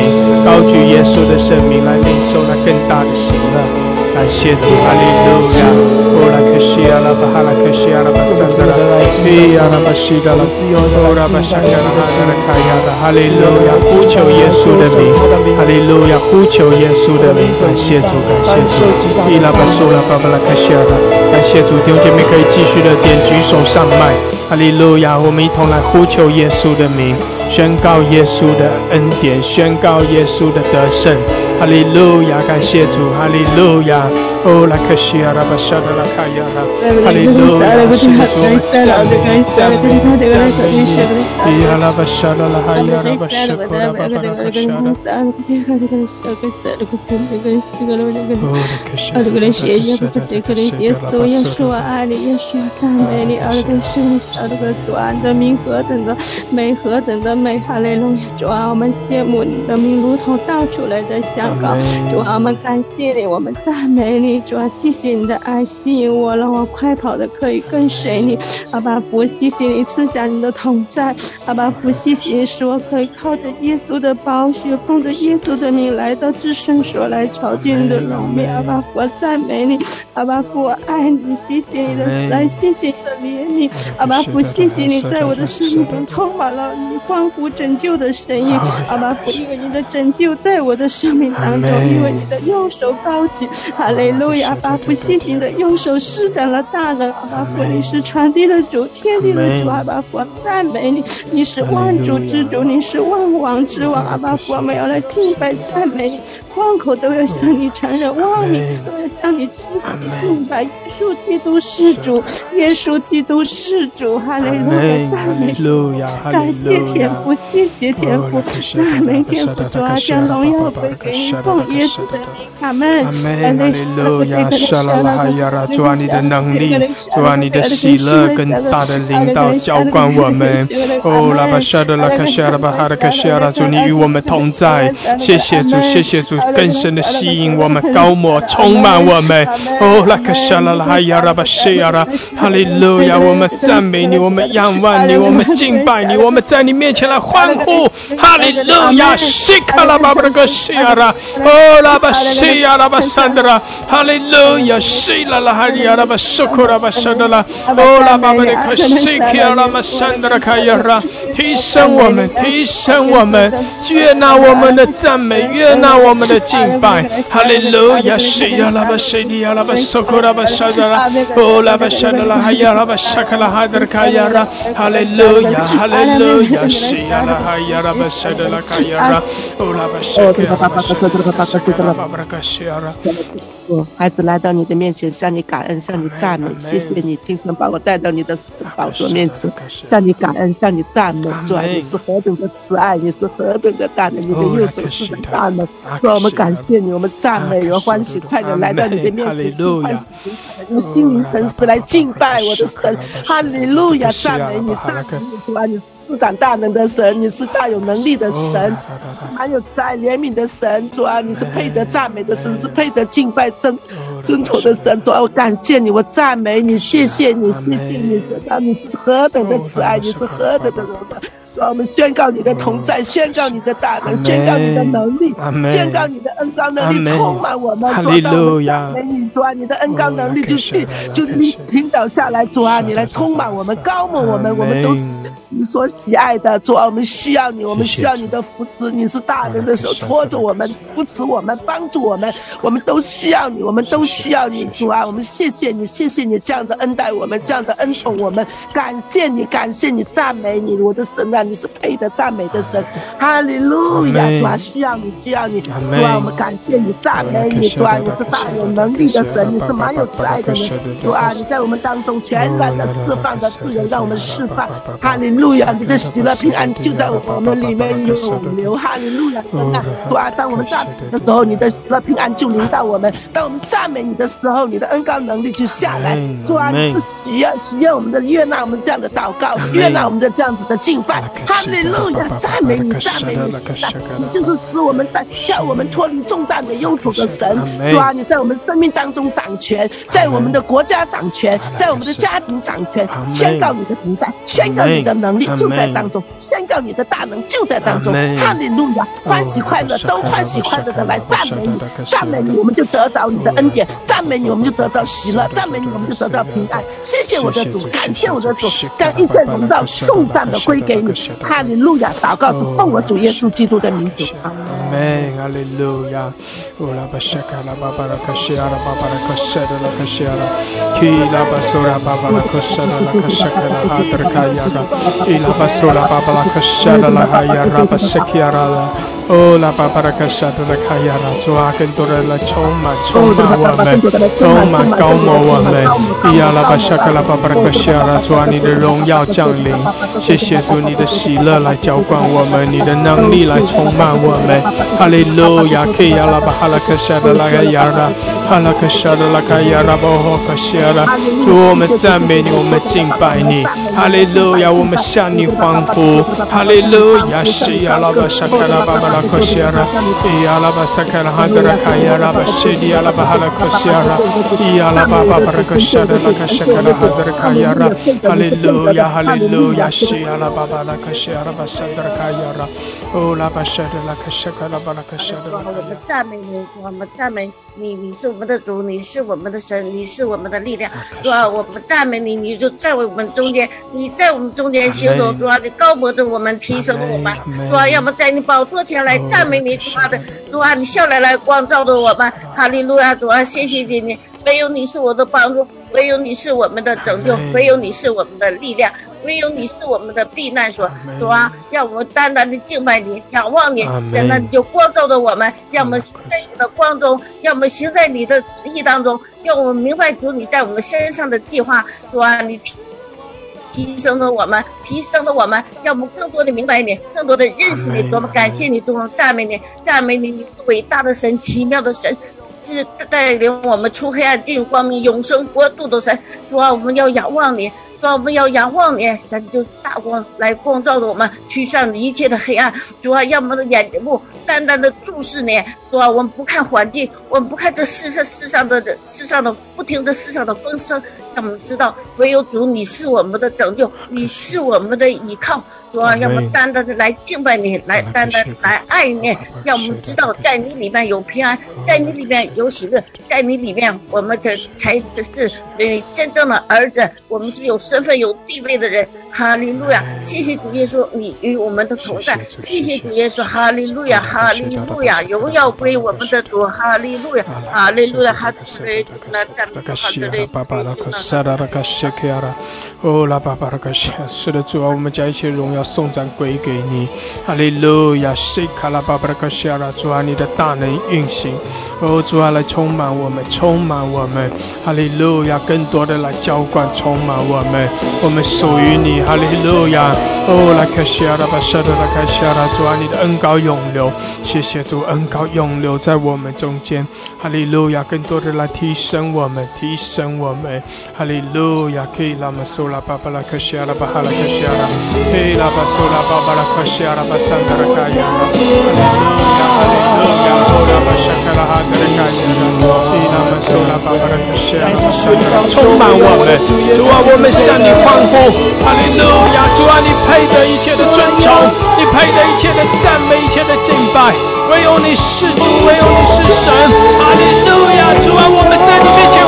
高举耶稣的圣名来领受那更大的喜乐。感谢主，哈利路亚！哦，拉克西阿拉巴哈拉克西阿拉巴萨达拉，伊阿拉巴西达拉，哦，拉巴拉哈拉卡亚拉，哈利路亚！呼求耶稣的名，哈利路亚！呼求耶稣的名，感谢主，感谢主！伊拉巴苏拉巴巴拉克西阿拉，感谢主，弟兄姐妹可以继续的点举手上麦，哈利路亚！我们一同来呼求耶稣的名，宣告耶稣的恩典，宣告耶稣的得胜。哈利路亚，感谢主，哈利路亚。哦，拉克西亚拉巴沙德拉卡亚拉，哈利路亚，拉巴沙德拉哈亚拉巴沙库拉巴巴拉卡沙拉。阿德格雷西耶布特格雷耶稣耶稣啊，爱你耶稣，赞美你，阿德格圣阿德格主啊，你的名何等的美，何等的美，哈利路亚，主啊，我们羡慕你的名，如同倒出来的香膏，主啊，我们感谢你，我们赞美你。主啊，谢谢你的爱吸引我，让我快跑的可以跟随你。阿爸父，谢谢你赐下你的同在。阿爸父，谢谢你使我可以靠着耶稣的宝血，奉着耶稣的名来到至圣所来朝见你的容面。阿爸父，赞美你。阿爸父，我爱你。谢谢你的慈爱，谢谢你的怜悯。阿爸父，谢谢你在我的生命中充满了你欢呼拯救的声音。阿爸父，因为你的拯救在我的生命当中，因为你的右手高举，哈利路。亚阿巴父细心的右手施展了大能，阿巴父你是传递的主，天地的主，阿巴父赞美你，你是万主之主，你是万王之王，阿巴父我们要来敬拜赞美你，万口都要向你承认，万民都要向你屈膝敬拜，耶稣基督是主，耶稣基督是主，哈利路亚，赞美感谢天父，谢谢天父，赞美天父，主啊，将荣耀归给你，奉耶稣的，阿门，阿门。主啊，沙拉拉哈亚拉，主啊，你的能力，主啊，你的喜乐更大的领导浇灌我们。哦，拉巴沙德拉卡夏拉巴哈拉卡夏拉，主你与我们同在，谢谢主，谢谢主，更深的吸引我们，高摩充满我们。哦，拉卡夏拉拉哈亚拉巴谢亚拉，哈利路亚，我们赞美你，我们仰望你，我们敬拜你，我们在你面前来欢呼，哈利路亚，西卡拉巴布拉卡夏拉，哦，拉巴西亚拉巴萨德拉，哈。哈利路亚，西拉拉哈亚拉巴苏库拉巴沙德拉，哦拉巴巴的卡西基亚拉巴山德拉卡亚拉，提升我们，提升我们，悦纳我们的赞美，悦纳我们的敬拜。哈利路亚，西亚拉巴西迪亚拉巴苏库拉巴沙德拉，哦拉巴沙德拉哈亚拉巴沙卡拉哈德卡亚拉，哈利路亚，哈利路亚，西亚拉哈亚拉巴沙德拉卡亚拉，哦拉巴沙卡拉巴沙德孩子来到你的面前，向你感恩，向你赞美，谢谢你今天把我带到你的宝座面前，向你感恩，向你赞美。主啊，你是何等的慈爱，你是何等的大能，你的右手是大能。主啊，我们感谢你，我们赞美，我欢喜快乐来到你的面前，欢喜用心灵诚实来敬拜我的神。哈利路亚，赞美你，赞美你，主啊，你。施展大能的神，你是大有能力的神，还有慈爱怜悯的神，主啊，你是配得赞美的神，是配得敬拜尊尊崇的神，主啊，我感谢你，我赞美你，谢谢你，谢谢你，主啊，你是何等的慈爱，你是何等的荣耀。让我们宣告你的同在，宣告你的大能，宣告你的能力，宣告你的恩高能力充满我们。主啊，美女主啊，你的恩高能力就就你领导下来，主啊，你来充满我们，高牧我们，我们都是你所喜爱的。主啊，我们需要你，我们需要你的扶持，你是大人的手托着我们，扶持我们，帮助我们，我们都需要你，我们都需要你。主啊，我们谢谢你，谢谢你这样的恩待我们，这样的恩宠我们，感谢你，感谢你，赞美你，我的神啊！你是配得赞美的神，哈利路亚！主啊，需要你，需要你，主啊，我们感谢你，赞美你，主啊，你是大有能力的神，你是蛮有慈爱的神，主啊，你在我们当中全然的释放的自由，让我们释放，哈利路亚！你的喜乐平安就在我们里面涌流，哈利路亚！真啊，主啊，当我们赞美的时候，你的喜乐平安就临到我们；当我们赞美你的时候，你的恩高能力就下来，主啊，你是喜悦喜悦我们的悦纳我们这样的祷告，悦纳我们的这样子的敬拜。哈利路亚，赞美你，赞美你，你就是使我们在叫我们脱离重担的忧愁的神，主啊，你在我们生命当中掌权，在我们的国家掌权，在我们的家庭掌权，宣告你的存在，宣告你的能力就在当中。宣告你的大能就在当中，哈利路亚，欢喜快乐都欢喜快乐的来赞美你，赞美你，我们就得到你的恩典；赞美你，我们就得到喜乐；赞美你，我们就得到平安。谢谢我的主，感谢我的主，将一切荣耀颂赞的归给你，哈利路亚祷告是奉我主耶稣基督的名字。阿门阿利路亚乌拉巴西嘎啦巴巴拉卡西亚啦巴巴拉卡西亚啦伊拉巴苏拉巴巴拉卡西亚啦伊拉巴拉巴巴卡亚啦伊拉巴苏拉巴巴拉卡西亚拉。哈亚啦哈利路亚啦哦，拉巴巴拉卡沙的拉卡亚拉，主啊，更多的来充满充满我们，充满高摩我们。咿呀拉巴沙卡拉巴巴拉卡沙拉，主啊，你的荣耀降临，谢谢主，你的喜乐来浇灌我们，你的能力来充满我们。哈利路亚，克亚拉巴哈拉卡沙的拉卡亚拉，哈拉卡沙的拉卡亚拉巴哈卡沙拉，主我们赞美你，我们敬拜你。哈利路亚，我们向你欢呼。哈利路亚，西亚拉巴沙卡拉巴巴。la kosiara ya la basakala hadra kaya la bashidi ya la bahala kosiara ya la baba barakashara la kashakala hadra kaya ra hallelujah hallelujah shi ya la baba la kashara basadra kaya ra oh la bashada la kashakala barakashara 我们赞美你，你，是我们的主，你是我们的神，你是我们的力量。主啊，我们赞美你，你就在我们中间，你在我们中间行走。主啊，你高博着我们，提升了我们。主啊，要么在你宝座前。来赞美你，主啊的主啊，你笑来来光照着我们，哈利路亚，主啊，谢谢你，你唯有你是我的帮助，唯有你是我们的拯救，唯有你是我们的力量，唯有你是我们的避难所，主啊，让我们单单的敬拜你，仰望你，神啊，你就光照着我们，让我们在你的光中，让我们行在你的旨意当中，让我们明白主你在我们身上的计划，主啊，你。提升了我们，提升了我们，让我们更多的明白你，更多的认识你。多么感谢你，多么赞美你，赞美你，你伟大的神，奇妙的神，是带领我们出黑暗进入光明、永生国度的神。主啊，我们要仰望你。主啊，我们要仰望你，神就大光来光照着我们，驱散一切的黑暗。主啊，让我们的眼睛目单单的注视你。主啊，我们不看环境，我们不看这世上世上的世上的不听这世上的风声，让我们知道唯有主你是我们的拯救，你是我们的依靠。主啊，让我们单单的来敬拜你，来单单来爱你，让我们知道在你里面有平安，在你里面有喜乐，在你里面我们才才只是呃真正的儿子，我们是有身份有地位的人。哈利路亚，谢谢主耶稣，你与我们的同在。谢谢主耶稣，哈利路亚，哈利路亚，荣耀归我们的主，哈利路亚，哈利路亚，哈利路亚，哈利路亚。哦，拉巴巴拉卡西，是的，主啊，我们将一切荣耀颂赞归给你。哈利路亚，西卡拉巴巴拉卡西亚拉，主啊，你的大能运行。哦，主啊，来充满我们，充满我们。哈利路亚，更多的来浇灌，充满我们。我们属于你。哈利路亚。哦，拉卡西亚拉巴沙德拉卡西亚拉，主啊，你的恩高永留。谢谢主，恩高永留在我们中间。哈利路亚，更多的来提升我们，提升我们。哈利路亚，可以拉玛苏拉巴巴拉克西亚拉巴哈拉克西亚拉，可以拉巴苏拉巴巴拉克西亚拉巴桑德拉卡亚拉。哈利路亚，哈利路亚。主啊，我们向你欢呼。哈利路亚，主啊，你配得一切的尊崇，你配得一切的赞美，一切的敬拜。唯有你是主，唯有你是神。哈利路亚，主啊，我们在你面前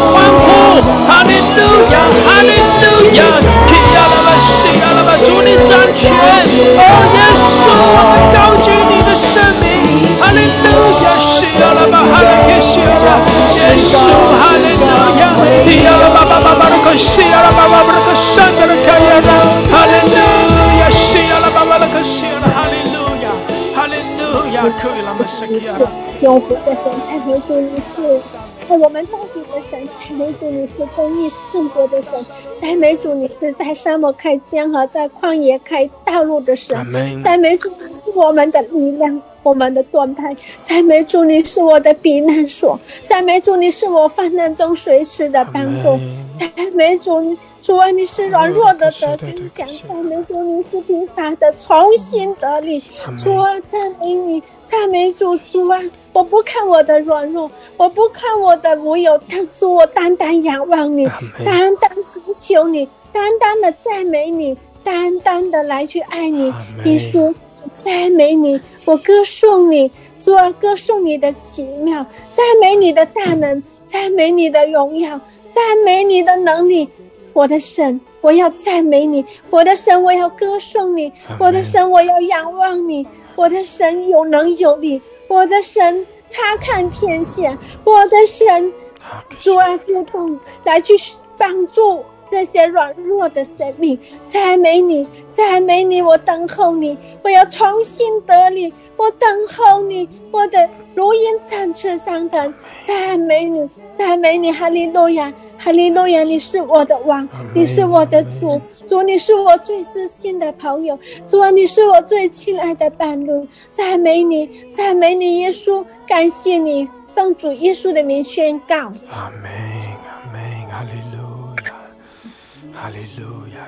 欢呼。哈利路亚，哈利路亚，基亚拉巴，西亚拉巴，主你掌权。哦，耶稣，我们高举你的生命。哈利路亚，西亚拉巴，哈利路亚，耶稣，哈利路亚，基亚拉巴巴巴巴拉西亚拉巴巴巴拉山德拉卡亚拉，哈利路亚，西亚拉巴巴拉西亚拉，哈利路亚，哈利路亚，可以。永福的神，才美主你是我们当地的神，赞美主你是公义圣洁的神，赞美主你是在沙漠开江河，在旷野开道路的神，赞美主你是我们的力量，我们的盾牌，赞美主你是我的避难所，赞美主你是我患难中随时的帮助，赞美主。主啊，你是软弱的得刚强，赞美主，你是平凡的重新得力。主啊，赞美你，赞美主，主啊，我不看我的软弱，我不看我的无有，但主我单单仰望你，单单寻求你，单单的赞美你，单单的来去爱你。耶稣，赞美你，我歌颂你，主啊，歌颂你的奇妙，赞美你的大能。赞美你的荣耀，赞美你的能力，我的神，我要赞美你，我的神，我要歌颂你，我的神，我要仰望你，我的神有能有力，我的神察看天线，我的神主啊，不动来去帮助这些软弱的生命，赞美你，赞美你，我等候你，我要重新得力，我等候你，我的。如鹰展翅上腾，赞美你，赞美你，哈利路亚，哈利路亚，你是我的王，你是我的主，主你是我最知心的朋友，主啊，你是我最亲爱的伴侣，赞美你，赞美你，耶稣，感谢你，奉主耶稣的名宣告。阿门，哈利路亚，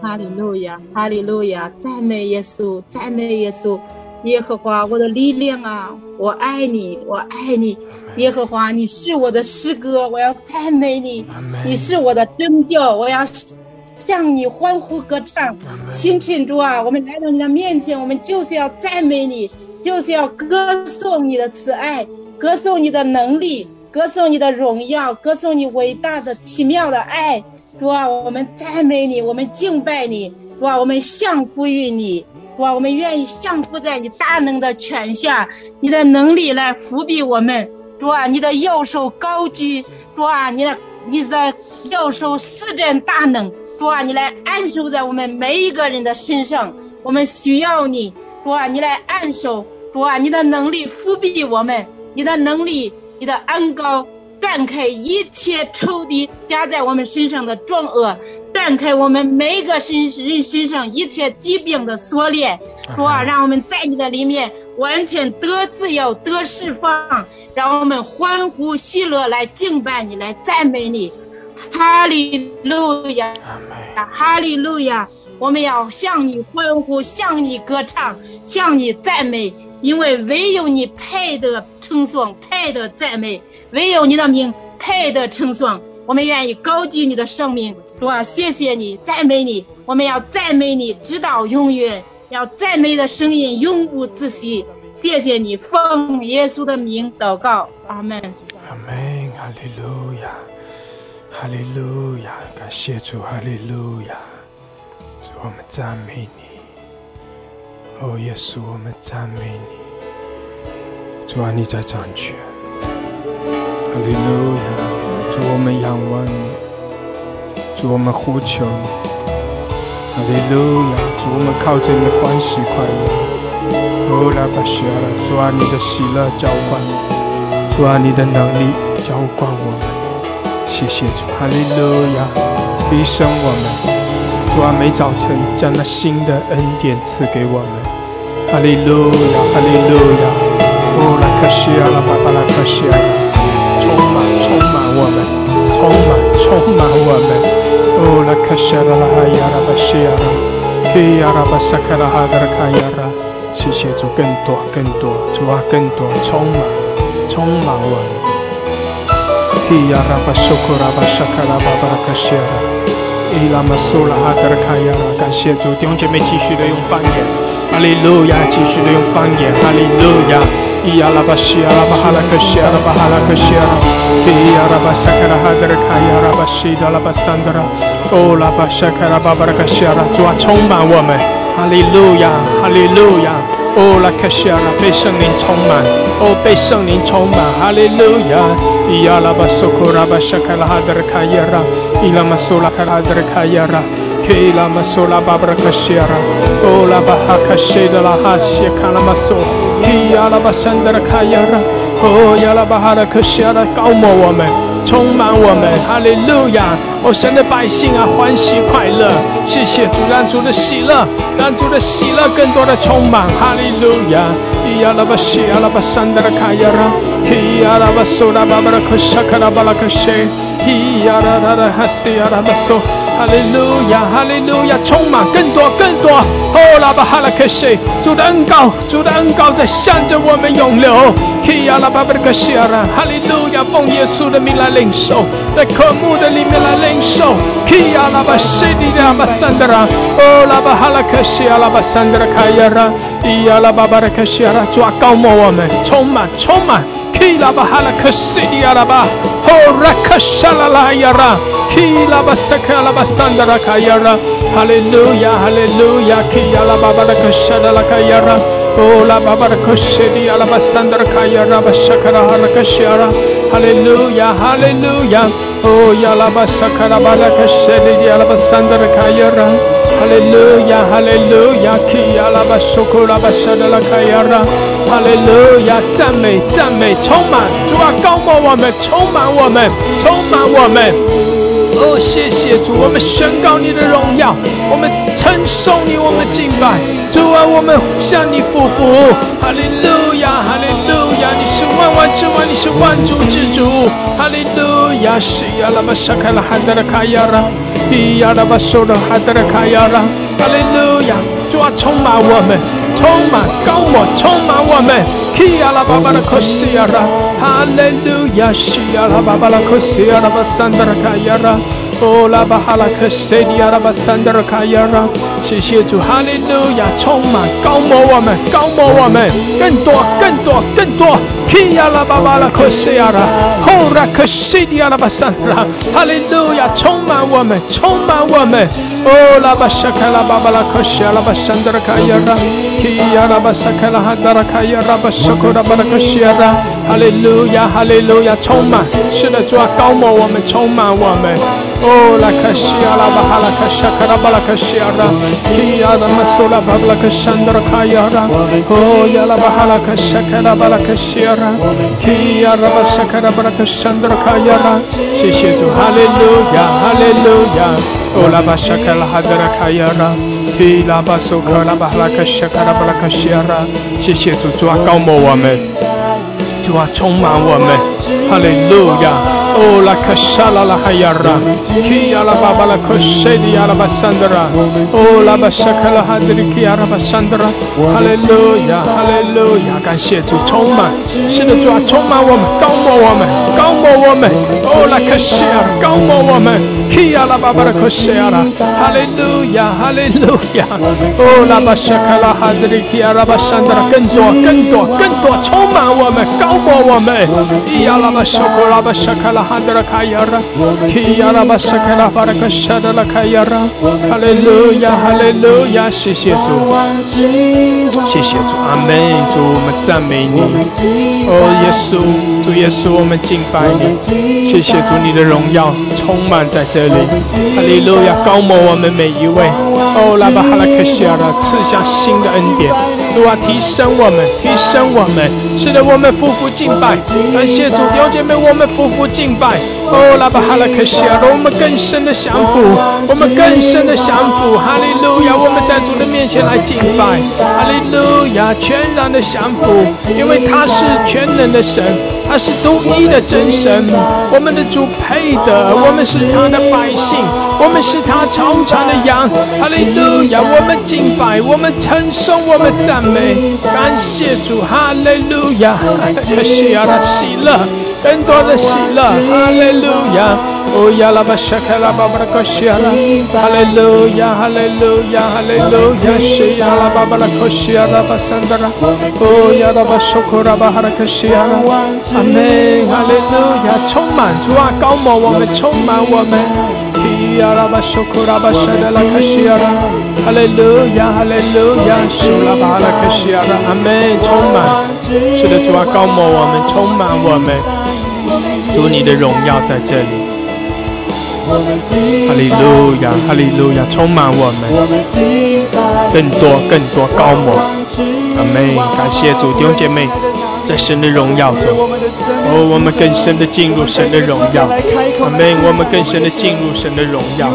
哈利路亚，哈利路亚，赞美耶稣，赞美耶稣。耶和华，我的力量啊，我爱你，我爱你。耶和华，你是我的诗歌，我要赞美你。你是我的拯救，我要向你欢呼歌唱。亲亲主啊，我们来到你的面前，我们就是要赞美你，就是要歌颂你的慈爱，歌颂你的能力，歌颂你的荣耀，歌颂你伟大的奇妙的爱。主啊，我们赞美你，我们敬拜你。主啊，我们降服于你。主啊，我们愿意降服在你大能的权下，你的能力来扶庇我们。主啊，你的右手高举，主啊，你的你的右手施展大能。主啊，你来按守在我们每一个人的身上，我们需要你。主啊，你来按守。主啊，你的能力扶庇我们，你的能力，你的恩高。断开一切仇敌加在我们身上的重恶，断开我们每个身人身上一切疾病的锁链，主啊，让我们在你的里面完全得自由、得释放，让我们欢呼喜乐来敬拜你，来赞美你，哈利路亚，哈利路亚！我们要向你欢呼，向你歌唱，向你赞美，因为唯有你配得称颂，配得赞美。唯有你的名配得称颂，我们愿意高举你的生命，主啊，谢谢你，赞美你，我们要赞美你，直到永远，要赞美的声音永不止息。谢谢你，奉耶稣的名祷告，阿门。阿门，哈利路亚，哈利路亚，感谢主，哈利路亚，我们赞美你，哦，耶稣，我们赞美你，主啊，你在掌权。哈利路亚，主我们仰望你，主我们呼求你。哈利路亚，主我们靠着你欢喜快乐。哦，拉巴西亚拉，主啊，你的喜乐浇灌，主啊，你的能力浇灌我们。谢谢主，哈利路亚，提升我们。主啊，每早晨将那新的恩典赐给我们。哈利路亚，哈利路亚。哦，拉卡西亚拉，巴巴拉卡西亚。充满，充满我们，充满，充满我们。哦，拉卡西拉拉哈亚拉巴西亚拉，基亚拉巴萨卡拉哈德卡亚拉。谢谢主，更多，更多，主啊，更多，充满，充满我们。基亚拉巴苏库拉巴萨卡拉巴巴拉卡西亚拉，伊拉玛苏拉哈德卡亚拉。感谢主，弟兄姐妹继续的用方言，哈利路亚，继续的用方言，哈利路亚。Ya la bashi la bahala kashi la bahala kashi ya la basakara hadra kaya la bashi la basandra oh la basakara babara kashi 主啊充满我们哈利路亚哈利路亚 oh la kashi 被圣灵充满 oh 被圣灵充满哈利路亚 ya la basokora basakara hadra kaya la ila masula hadra kaya la Kela masola babra kashira, ola baha kashida la hasya kana maso, ki ala basandra kayara, oh yala bahara kashira 高摩我们，充满我们，哈利路亚！哦，神的百姓啊，欢喜快乐，谢谢主，让主的喜乐，让主的喜乐更多的充满，哈利路亚！伊亚拉巴西亚拉巴山德拉卡亚拉，伊亚拉巴苏拉巴巴拉克沙卡拉巴拉克谢。咿呀啦啦啦哈西呀啦巴嗦，哈利路亚，哈利路亚，充满更多更多。哦拉巴哈拉克西，主的恩膏，主的恩膏在向着我们涌流。咿呀啦巴巴克西呀啦，哈利路亚，奉耶稣的名来领受，在科目的里面来领受。咿呀啦巴西的呀巴桑德拉，哦拉巴哈拉克西呀啦巴桑德拉卡呀啦，咿呀啦巴巴克西呀啦，主啊高摩我们，充满充满。Kila bahala kasidi araba. Hora kashala la yara. Kila basaka la basandara kayara. Hallelujah, hallelujah. Kila babala kashada la kayara. Ola babala kashidi ala basandara kayara basakara ala kashara, hallelujah, hallelujah, o ya la basakara bala kashidi ala basandara kayara. Hallelujah, hallelujah. Kia la basukura basada la kayara. Hallelujah，赞美赞美，充满主啊，高摩我们，充满我们，充满我们。哦，谢谢主，我们宣告你的荣耀，我们称颂你，我们敬拜主啊，我们向你祝福。哈利路亚，哈利路亚，你是万万之王，你是万主之主。哈利路亚，是亚，拉巴沙开了哈德拉卡亚拉，伊亚拉巴苏拉哈德拉卡亚拉。哈利路亚，啊，充满我们。充满高我，充满我们。希亚拉巴巴拉克西亚拉，哈利路亚，希亚拉巴巴拉克西亚拉巴桑德拉卡亚拉，哦拉巴哈拉克西迪亚拉巴桑德拉卡亚拉。谢谢主，哈利路亚，充满高摩我们，高摩我们，更多，更多，更多。希亚拉巴巴拉克西亚拉，后拉克西迪亚拉巴桑德拉，哈利路亚，充满我们，充满我们。哦拉巴沙卡拉巴巴拉克西亚拉巴桑德拉卡亚拉。Kia raba sakala hadara kaya raba sokora baraka shiara，哈利路亚，哈利路亚，充满，是的，主啊，高摩我们，充满我们。山德拉卡亚拉，谢谢主，哈利路亚，哈利路亚，哦拉巴沙卡拉哈德拉卡亚拉。提拉巴苏克拉巴拉克西卡拉巴拉克西亚拉，谢谢主，主啊，高摩我们，主啊，充满我们，哈利路亚。哦，拉克沙拉拉哈亚拉，基亚拉巴巴拉克西迪亚拉巴桑德拉，哦，拉巴沙克拉哈德里基亚拉巴桑德拉，哈利路亚，哈利路亚，感谢主充满，是的主啊，充满我们，高摩我们，高摩我们，哦，拉克西亚拉高摩我们，基亚拉巴巴拉克西亚拉，哈利路亚，哈利路亚，哦，拉巴沙克拉哈德里基亚拉巴桑德拉，更多，更多，更多，充满我们，高摩我们，基亚拉巴沙克拉巴沙克拉。谢谢主，谢谢主。阿门，主我们赞美你。哦，耶稣，主耶稣，我们敬拜你。谢谢主，你的荣耀充满在这里。哈利路亚，高摩，我们每一位。哦，来吧，哈拉克西，阿拉赐下新的恩典。主啊提升我们提升我们使得我们夫妇敬拜感谢主弟兄姐妹我们夫妇敬拜，哦，拉巴哈拉克西亚，让我们更深的降服，我们更深的降服，哈利路亚！我们在主的面前来敬拜，哈利路亚！全然的降服，因为他是全能的神，他是独一的真神，我们的主配的，我们是他的百姓，我们是他超长的羊，哈利路亚！我们敬拜，我们称颂，我们赞美，感谢主，哈利路亚！他需要他喜乐。更多的喜乐，哈利路亚！哦呀拉巴沙卡拉巴巴拉克西亚拉，哈利路亚，哈利路亚，哈利路亚，西呀拉巴巴拉克西亚拉巴桑德拉，哦呀拉巴苏库拉巴哈拉克西亚拉，阿门，哈利路亚，充满主啊，高摩我们，充满我们。呀拉巴苏库拉巴沙德拉克西亚拉，哈利路亚，哈利路亚，苏拉巴拉克西亚拉，阿门，充满，是的，主啊，高摩我们，充满我们。主你的荣耀在这里，哈利路亚，哈利路亚，充满我们，更多更多高摩，阿妹，感谢主弟兄姐妹，在神的荣耀中，哦，我们更深的进入神的荣耀，阿妹，我们更深的进入神的荣耀，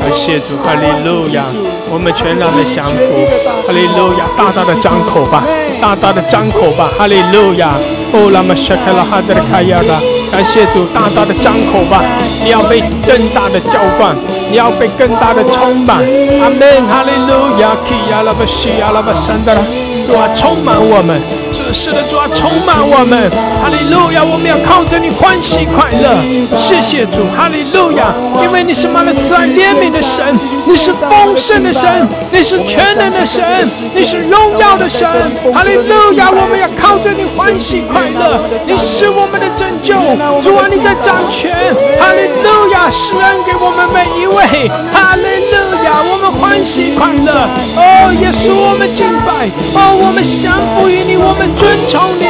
感谢主，哈利路亚，我们全然的降服，哈利路亚，大大的张口吧，大大的张口吧，哈利路亚，哦，拉玛沙卡拉哈德卡亚拉。感谢主，大大的张口吧！你要被更大的浇灌，你要被更大的充满。阿门，哈利路亚，基亚拉巴西阿拉巴山达拉，主啊，充满我们。是的，主啊，充满我们，哈利路亚！我们要靠着你欢喜快乐。谢谢主，哈利路亚！因为你是满了慈爱怜悯的神，你是丰盛的神，你是全能的神，你是荣耀的神，哈利路亚！我们要靠着你欢喜快乐，你是我们的拯救，主啊，你在掌权，哈利路亚！施恩给我们每一位，哈利路亚！我们欢喜快乐，哦，耶稣，我们敬拜，哦，我们降服于你，我们。尊崇你，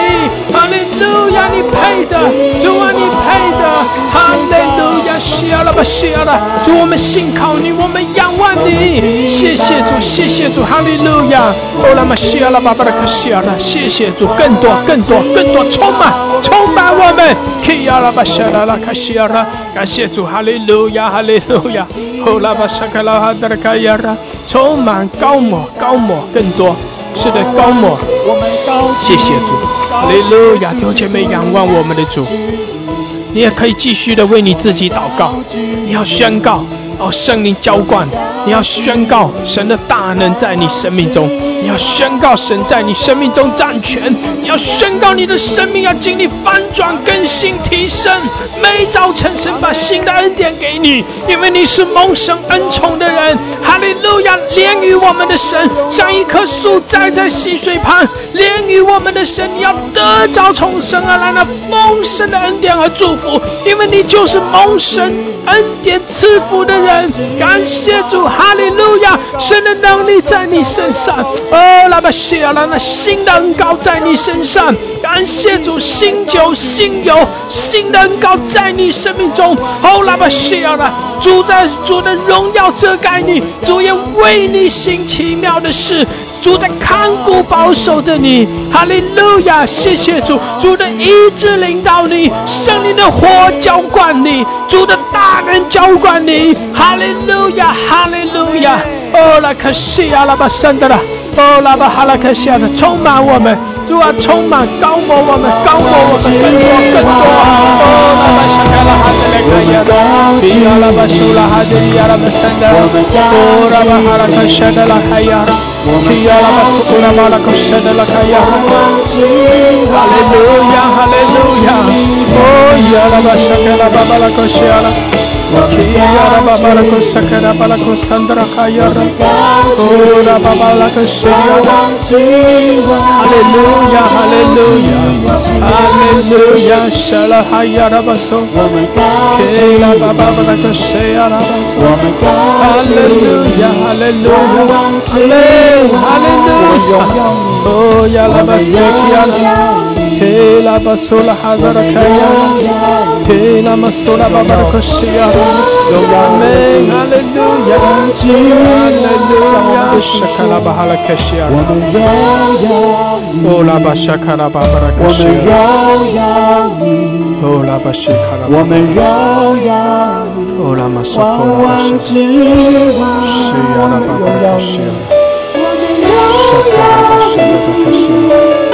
哈利路亚，你配的，主啊，你配的，哈利路亚，需要了吧，需要了，主我们信靠你，我们仰望你，谢谢主，谢谢主，哈利路亚，哦，那么需要了吧，巴拉克需要了，谢谢主，更多，更多，更多，充满，充满我们，需要了吧，需要了，卡需要了，感谢主，哈利路亚，哈利路亚，哦，那么沙卡拉哈德拉卡亚拉，充满高抹，高抹，更多。是的，高抹，谢谢主，哈利路亚！弟兄姐妹仰望我们的主，你也可以继续的为你自己祷告，你要宣告。哦，圣灵浇灌，你要宣告神的大能在你生命中，你要宣告神在你生命中掌权，你要宣告你的生命要经历翻转、更新、提升。每早晨神把新的恩典给你，因为你是蒙神恩宠的人。哈利路亚！怜于我们的神，像一棵树栽在溪水旁。怜于我们的神，你要得着从神而来那丰盛的恩典和祝福，因为你就是蒙神恩典赐福的。人，感谢主，哈利路亚！神的能力在你身上，哦，拉巴谢亚拉，那新的恩膏在你身上，感谢主，新酒、新油、新的恩膏在你生命中，哦，拉巴谢亚拉，主在主的荣耀遮盖你，主也为你行奇妙的事。主在看顾保守着你，哈利路亚！谢谢主，主的医治领导你，圣灵的火浇灌你，主的大能浇灌你，哈利路亚，哈利路亚！哦，拉克西亚拉巴圣德拉，哦，拉巴哈拉克西亚的充满我们。主啊，充满高摩我们，高摩我们更多更多。哦，拉巴沙卡拉哈德勒卡亚拉，比亚拉巴苏拉哈德亚拉巴圣德，哦，拉巴哈拉卡沙德拉卡亚拉，比亚拉巴苏拉巴拉卡沙德拉卡亚拉。哈利路亚，哈利路亚。哦，亚拉巴沙卡拉巴巴拉卡沙拉。Yara Baba Hallelujah, Hallelujah, Hallelujah, Hallelujah, Hallelujah, oh, Hallelujah, Hallelujah, kiara Kela basola hazara kaya Kela masola babara koshia Amen Hallelujah Hallelujah Shakala bahala kashia Ola bashakala babara kashia Ola bashakala Ola masokola bashakala Shia babara kashia Shakala bashakala kashia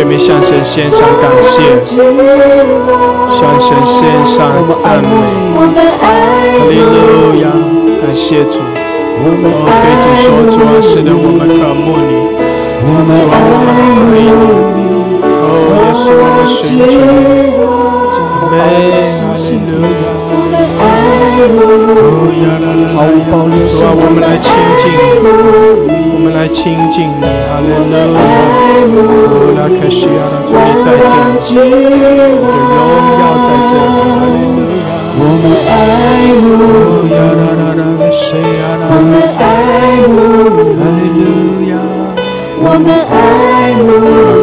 用这面向神献上感谢，向神献上赞美，哈利路亚，感谢主，哦，对主说主啊，是的，我们渴慕你，主啊，我们爱你，哦，也是我们寻求。阿门，哈利路亚，毫无保留，主啊，我们来亲近你，我们来亲近你，哈利路亚，哦，拉克西亚，主你在这里，你的荣耀在这里，哈利路亚，我们爱慕，我们爱慕，哈利路亚，我们爱慕，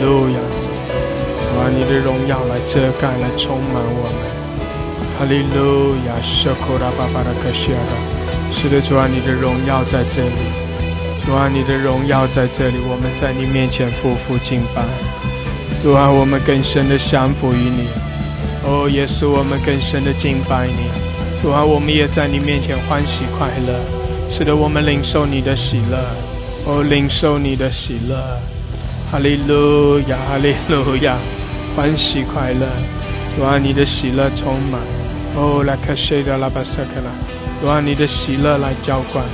路亚！主啊，你的荣耀来遮盖，来充满我们。哈利路亚！舍库拉巴巴拉克西尔，是的，主啊，你的荣耀在这里。主啊，你的荣耀在这里，我们在你面前夫妇敬拜。主啊，我们更深的降服于你。哦，耶稣，我们更深的敬拜你。主啊，我们也在你面前欢喜快乐。使得我们领受你的喜乐。哦，领受你的喜乐。哈利路亚，哈利路亚，欢喜快乐。主啊，你的喜乐充满。哦，来克西的拉巴萨克拉。主啊，你的喜乐来浇灌。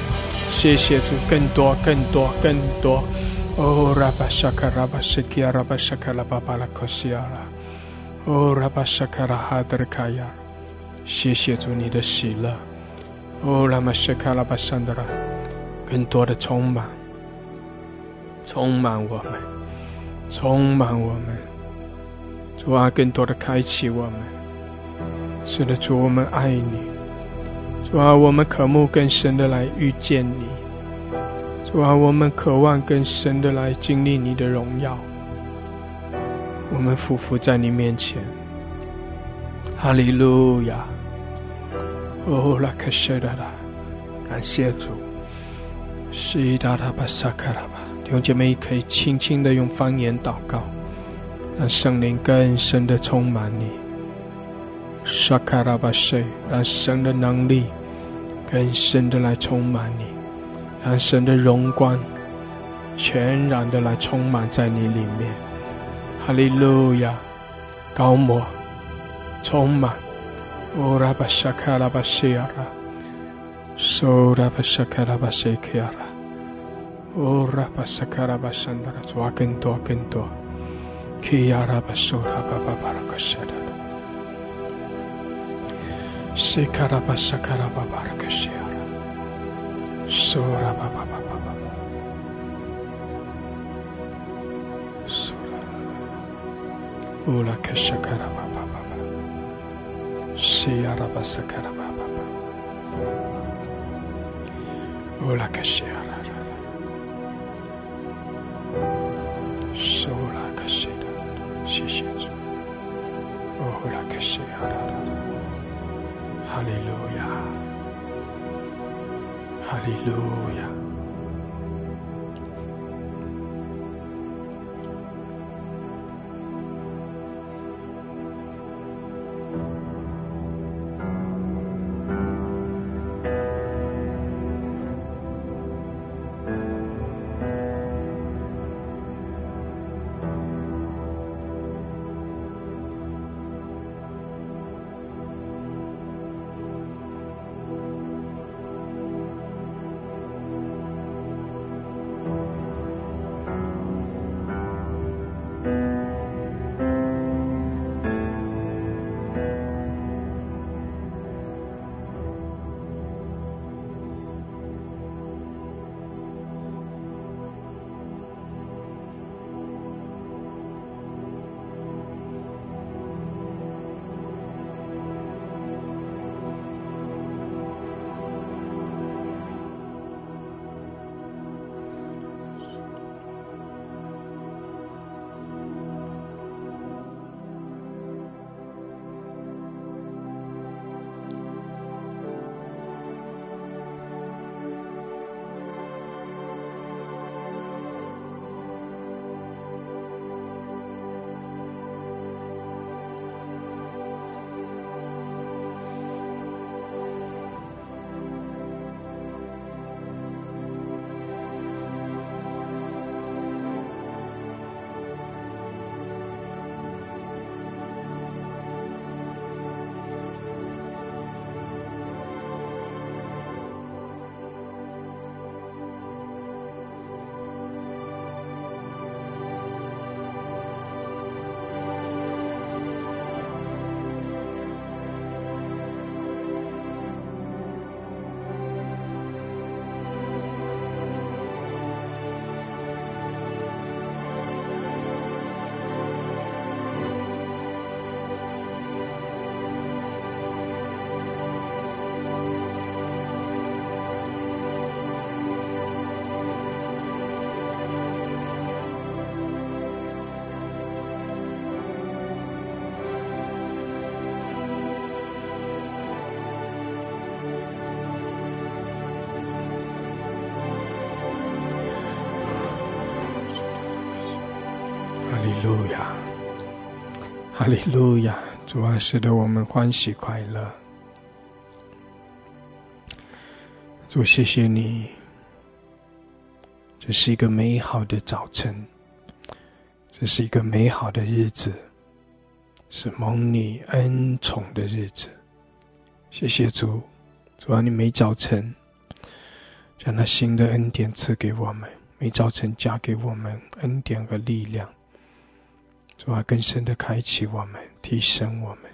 谢谢主，更多、更多、更多。哦，拉巴沙卡拉巴西基亚拉巴沙卡拉巴巴拉科西亚拉。哦，拉巴沙卡拉哈德卡亚。谢谢主你的喜乐。哦，拉玛沙卡拉巴桑德拉，更多的充满，充满我们，充满我们。主啊，更多的开启我们。是的，主，我们爱你。主啊，我们渴慕更深的来遇见你。主啊，我们渴望更深的来经历你的荣耀。我们匍匐在你面前，哈利路亚！哦，拉克谢达拉，感谢主。西达拉巴萨卡拉巴，弟兄姐妹可以轻轻的用方言祷告，让圣灵更深的充满你。沙卡拉巴塞，让神的能力更深的来充满你，让神的荣光全然的来充满在你里面。哈利路亚，高摩充满。哦，拉巴沙卡拉巴西亚拉，苏拉巴沙卡拉巴西克亚拉，哦，拉巴沙卡拉巴山达拉，抓更多更多。基亚拉巴苏拉巴巴巴拉克谢达。Sekaraba sakaraba barakashiara. Sora baba baba baba. Sora. Ula kashakaraba baba baba. Shiaraba sakaraba baba. Ula kashiara. Sola kashida. Shishizu. Ula kashiara. 哈利路亚，哈利路亚。哈利路亚！主啊，使得我们欢喜快乐。主，谢谢你，这是一个美好的早晨，这是一个美好的日子，是蒙你恩宠的日子。谢谢主，主啊，你每早晨将那新的恩典赐给我们，每早晨加给我们恩典和力量。主啊，更深的开启我们，提升我们。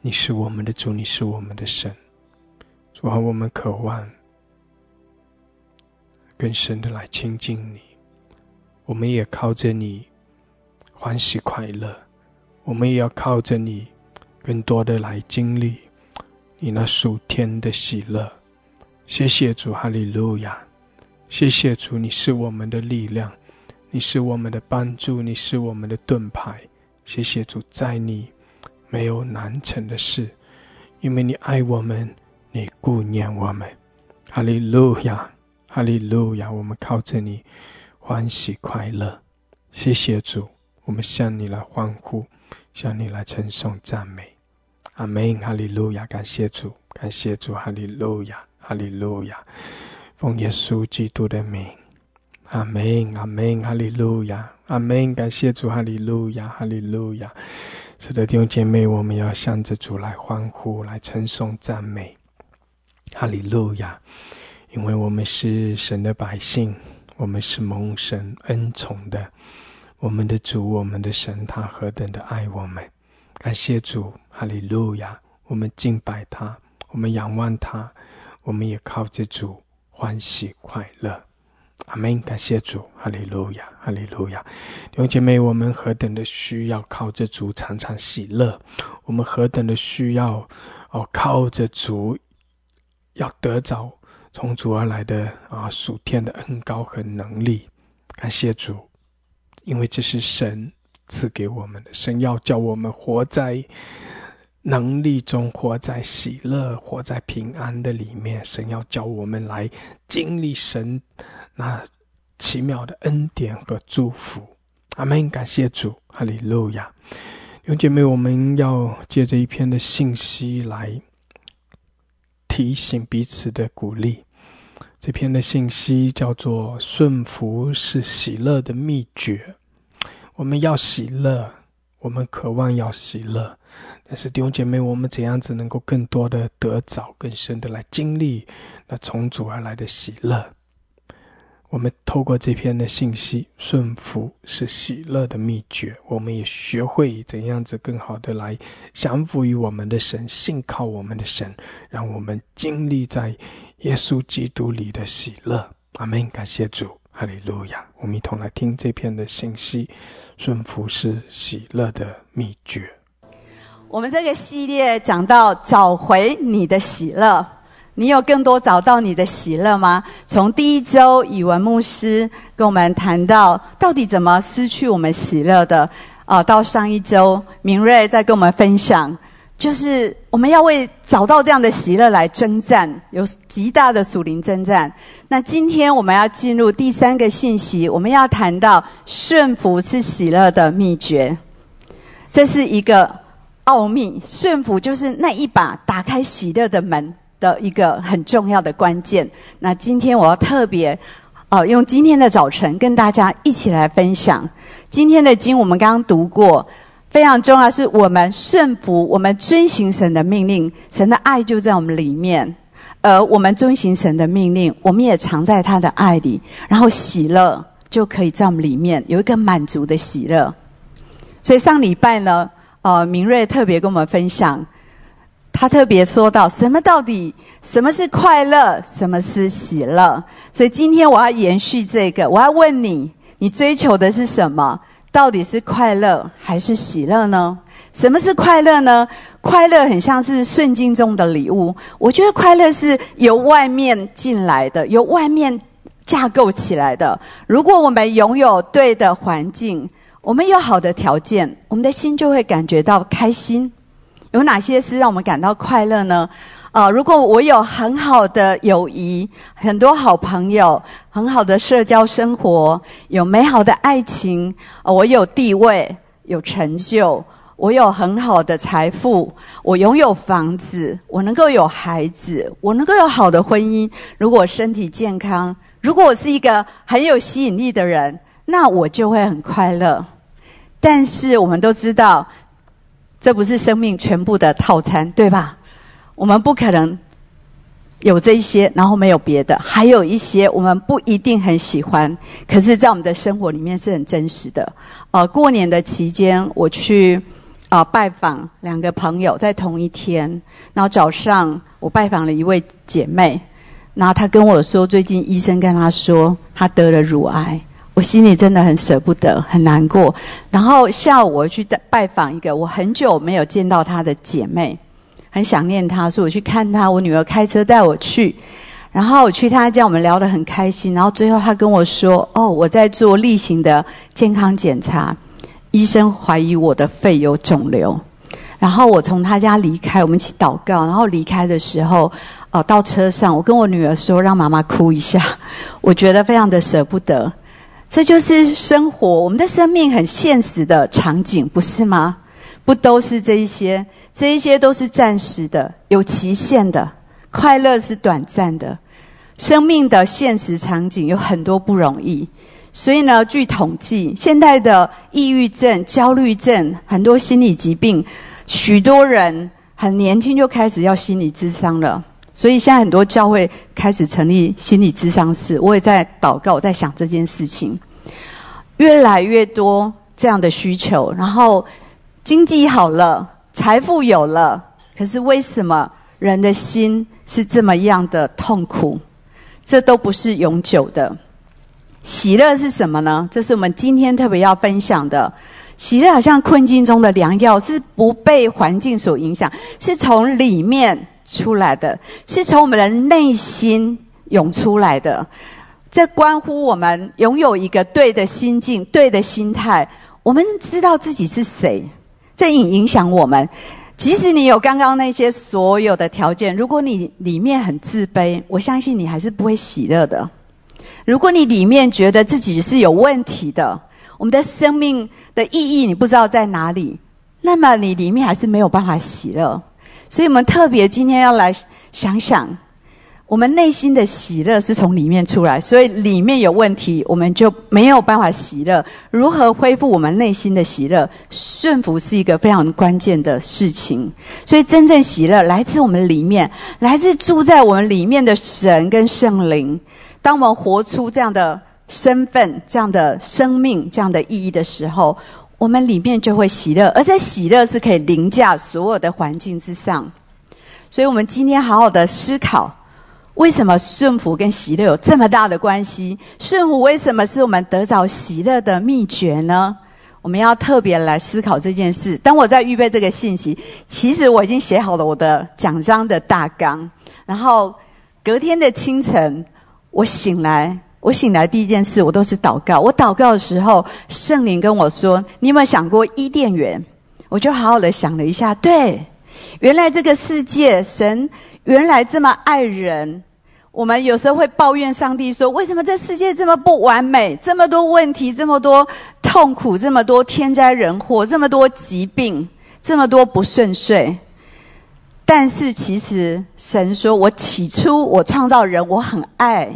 你是我们的主，你是我们的神。主啊，我们渴望更深的来亲近你。我们也靠着你欢喜快乐，我们也要靠着你更多的来经历你那属天的喜乐。谢谢主，哈利路亚！谢谢主，你是我们的力量。你是我们的帮助，你是我们的盾牌。谢谢主，在你没有难成的事，因为你爱我们，你顾念我们。哈利路亚，哈利路亚！我们靠着你欢喜快乐。谢谢主，我们向你来欢呼，向你来称颂赞美。阿门！哈利路亚！感谢主，感谢主！哈利路亚，哈利路亚！奉耶稣基督的名。阿门，阿门，哈利路亚，阿门！感谢主，哈利路亚，哈利路亚。是的，弟兄姐妹，我们要向着主来欢呼，来称颂赞美，哈利路亚！因为我们是神的百姓，我们是蒙神恩宠的。我们的主，我们的神，他何等的爱我们！感谢主，哈利路亚！我们敬拜他，我们仰望他，我们也靠着主欢喜快乐。阿门！感谢主，哈利路亚，哈利路亚。弟兄姐妹，我们何等的需要靠着主常常喜乐，我们何等的需要哦，靠着主要得着从主而来的啊属天的恩高和能力。感谢主，因为这是神赐给我们的，神要叫我们活在。能力中活在喜乐、活在平安的里面。神要教我们来经历神那奇妙的恩典和祝福。阿门！感谢主，哈利路亚。弟兄姐妹，我们要借着一篇的信息来提醒彼此的鼓励。这篇的信息叫做“顺服是喜乐的秘诀”。我们要喜乐，我们渴望要喜乐。但是弟兄姐妹，我们怎样子能够更多的得早、更深的来经历那从主而来的喜乐？我们透过这篇的信息，顺服是喜乐的秘诀。我们也学会怎样子更好的来降服于我们的神，信靠我们的神，让我们经历在耶稣基督里的喜乐。阿门！感谢主，哈利路亚！我们一同来听这篇的信息：顺服是喜乐的秘诀。我们这个系列讲到找回你的喜乐，你有更多找到你的喜乐吗？从第一周语文牧师跟我们谈到到底怎么失去我们喜乐的，啊，到上一周明瑞在跟我们分享，就是我们要为找到这样的喜乐来征战，有极大的属灵征战。那今天我们要进入第三个信息，我们要谈到顺服是喜乐的秘诀，这是一个。奥秘顺服就是那一把打开喜乐的门的一个很重要的关键。那今天我要特别，哦，用今天的早晨跟大家一起来分享今天的经。我们刚刚读过，非常重要，是我们顺服，我们遵行神的命令，神的爱就在我们里面。而我们遵行神的命令，我们也藏在他的爱里，然后喜乐就可以在我们里面有一个满足的喜乐。所以上礼拜呢。哦，明瑞特别跟我们分享，他特别说到什么？到底什么是快乐？什么是喜乐？所以今天我要延续这个，我要问你：你追求的是什么？到底是快乐还是喜乐呢？什么是快乐呢？快乐很像是顺境中的礼物。我觉得快乐是由外面进来的，由外面架构起来的。如果我们拥有对的环境，我们有好的条件，我们的心就会感觉到开心。有哪些是让我们感到快乐呢？啊，如果我有很好的友谊，很多好朋友，很好的社交生活，有美好的爱情，啊我有地位，有成就，我有很好的财富，我拥有房子，我能够有孩子，我能够有好的婚姻。如果身体健康，如果我是一个很有吸引力的人，那我就会很快乐。但是我们都知道，这不是生命全部的套餐，对吧？我们不可能有这一些，然后没有别的。还有一些我们不一定很喜欢，可是，在我们的生活里面是很真实的。呃，过年的期间，我去啊拜访两个朋友，在同一天。然后早上我拜访了一位姐妹，然后她跟我说，最近医生跟她说她得了乳癌，我心里真的很舍不得，很难过。然后下午我去拜访一个我很久没有见到她的姐妹。很想念他，所以我去看他。我女儿开车带我去，然后我去他家，我们聊得很开心。然后最后他跟我说：“哦，我在做例行的健康检查，医生怀疑我的肺有肿瘤。”然后我从他家离开，我们一起祷告。然后离开的时候，哦，到车上，我跟我女儿说：“让妈妈哭一下。”我觉得非常的舍不得。这就是生活，我们的生命很现实的场景，不是吗？不都是这一些？这一些都是暂时的、有期限的。快乐是短暂的。生命的现实场景有很多不容易，所以呢，据统计，现在的抑郁症、焦虑症，很多心理疾病，许多人很年轻就开始要心理智商了。所以现在很多教会开始成立心理咨商室。我也在祷告，在想这件事情，越来越多这样的需求，然后。经济好了，财富有了，可是为什么人的心是这么样的痛苦？这都不是永久的。喜乐是什么呢？这是我们今天特别要分享的。喜乐好像困境中的良药，是不被环境所影响，是从里面出来的，是从我们的内心涌出来的。这关乎我们拥有一个对的心境、对的心态。我们知道自己是谁。这影影响我们，即使你有刚刚那些所有的条件，如果你里面很自卑，我相信你还是不会喜乐的。如果你里面觉得自己是有问题的，我们的生命的意义你不知道在哪里，那么你里面还是没有办法喜乐。所以我们特别今天要来想想。我们内心的喜乐是从里面出来，所以里面有问题，我们就没有办法喜乐。如何恢复我们内心的喜乐？顺服是一个非常关键的事情。所以真正喜乐来自我们里面，来自住在我们里面的神跟圣灵。当我们活出这样的身份、这样的生命、这样的意义的时候，我们里面就会喜乐，而且喜乐是可以凌驾所有的环境之上。所以我们今天好好的思考。为什么顺服跟喜乐有这么大的关系？顺服为什么是我们得着喜乐的秘诀呢？我们要特别来思考这件事。当我在预备这个信息，其实我已经写好了我的讲章的大纲。然后隔天的清晨，我醒来，我醒来第一件事，我都是祷告。我祷告的时候，圣灵跟我说：“你有没有想过伊甸园？”我就好好的想了一下，对，原来这个世界，神原来这么爱人。我们有时候会抱怨上帝说：“为什么这世界这么不完美？这么多问题，这么多痛苦，这么多天灾人祸，这么多疾病，这么多不顺遂。”但是其实神说：“我起初我创造人，我很爱，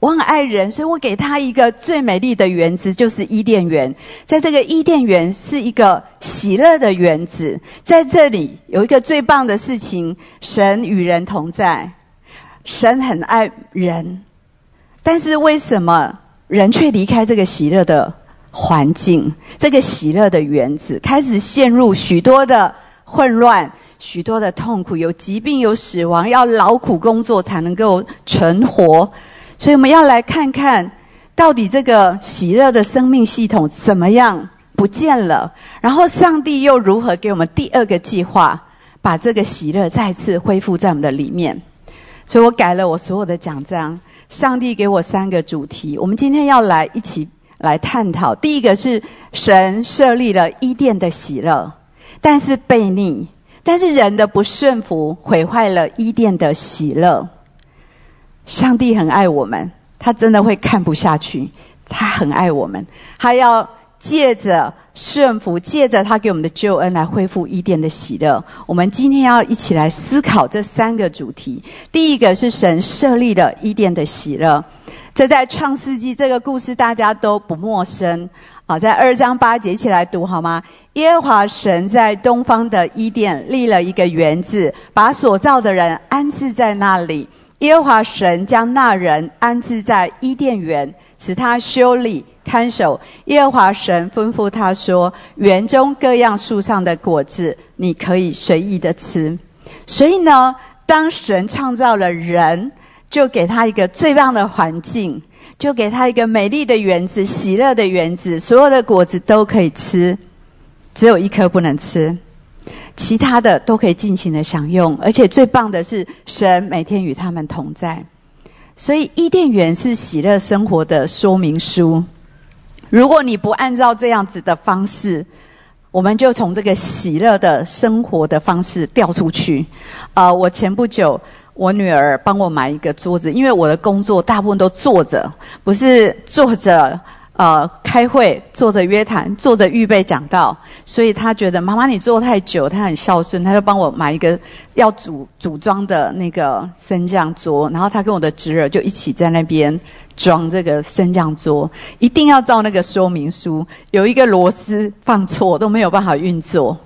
我很爱人，所以我给他一个最美丽的园子，就是伊甸园。在这个伊甸园是一个喜乐的园子，在这里有一个最棒的事情：神与人同在。”神很爱人，但是为什么人却离开这个喜乐的环境、这个喜乐的园子，开始陷入许多的混乱、许多的痛苦？有疾病，有死亡，要劳苦工作才能够存活。所以我们要来看看到底这个喜乐的生命系统怎么样不见了，然后上帝又如何给我们第二个计划，把这个喜乐再次恢复在我们的里面。所以我改了我所有的奖章。上帝给我三个主题，我们今天要来一起来探讨。第一个是神设立了伊甸的喜乐，但是悖逆，但是人的不顺服毁坏了伊甸的喜乐。上帝很爱我们，他真的会看不下去。他很爱我们，他要借着顺服，借着他给我们的救恩来恢复伊甸的喜乐。我们今天要一起来思考这三个主题。第一个是神设立的伊甸的喜乐，这在创世纪这个故事大家都不陌生。好，在二章八节一起来读好吗？耶和华神在东方的伊甸立了一个园子，把所造的人安置在那里。耶和华神将那人安置在伊甸园，使他修理看守。耶和华神吩咐他说：“园中各样树上的果子，你可以随意的吃。”所以呢，当神创造了人，就给他一个最棒的环境。就给他一个美丽的园子，喜乐的园子，所有的果子都可以吃，只有一颗不能吃，其他的都可以尽情的享用。而且最棒的是，神每天与他们同在。所以伊甸园是喜乐生活的说明书。如果你不按照这样子的方式，我们就从这个喜乐的生活的方式掉出去。啊，我前不久。我女儿帮我买一个桌子，因为我的工作大部分都坐着，不是坐着呃开会，坐着约谈，坐着预备讲道，所以他觉得妈妈你坐太久，他很孝顺，他就帮我买一个要组组装的那个升降桌，然后他跟我的侄儿就一起在那边装这个升降桌，一定要照那个说明书，有一个螺丝放错都没有办法运作。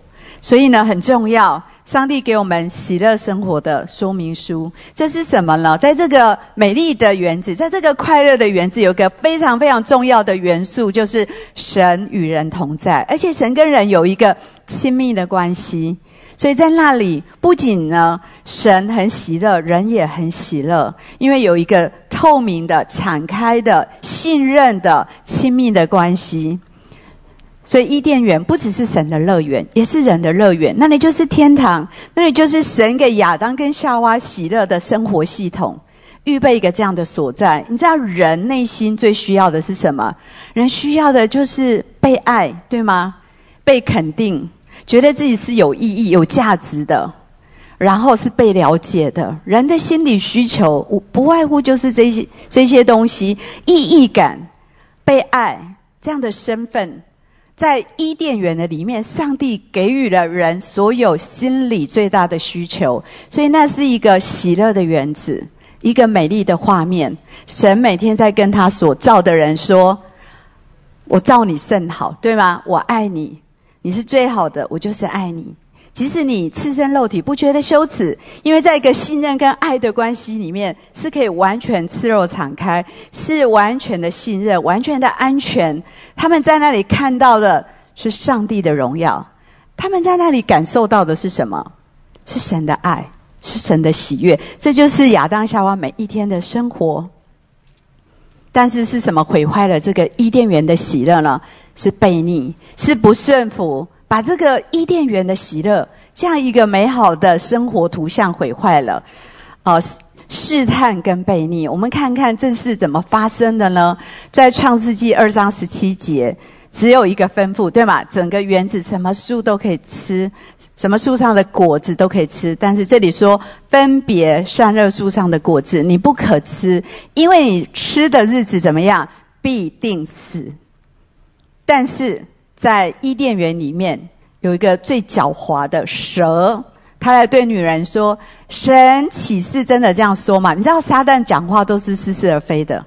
所以呢，很重要。上帝给我们喜乐生活的说明书，这是什么呢？在这个美丽的园子，在这个快乐的园子，有一个非常非常重要的元素，就是神与人同在，而且神跟人有一个亲密的关系。所以在那里，不仅呢，神很喜乐，人也很喜乐，因为有一个透明的、敞开的、信任的、亲密的关系。所以伊甸园不只是神的乐园，也是人的乐园。那里就是天堂，那里就是神给亚当跟夏娃喜乐的生活系统，预备一个这样的所在。你知道人内心最需要的是什么？人需要的就是被爱，对吗？被肯定，觉得自己是有意义、有价值的，然后是被了解的。人的心理需求不不外乎就是这些这些东西：意义感、被爱这样的身份。在伊甸园的里面，上帝给予了人所有心理最大的需求，所以那是一个喜乐的园子，一个美丽的画面。神每天在跟他所造的人说：“我造你甚好，对吗？我爱你，你是最好的，我就是爱你。”即使你赤身肉体不觉得羞耻，因为在一个信任跟爱的关系里面，是可以完全赤肉敞开，是完全的信任，完全的安全。他们在那里看到的是上帝的荣耀，他们在那里感受到的是什么？是神的爱，是神的喜悦。这就是亚当夏娃每一天的生活。但是是什么毁坏了这个伊甸园的喜乐呢？是悖逆，是不顺服。把这个伊甸园的喜乐，这样一个美好的生活图像毁坏了，啊，试探跟悖逆，我们看看这是怎么发生的呢？在创世纪二章十七节，只有一个吩咐，对吗？整个园子什么树都可以吃，什么树上的果子都可以吃，但是这里说分别善恶树上的果子你不可吃，因为你吃的日子怎么样，必定死。但是。在伊甸园里面有一个最狡猾的蛇，他来对女人说：“神岂是真的这样说吗？”你知道撒旦讲话都是似是而非的，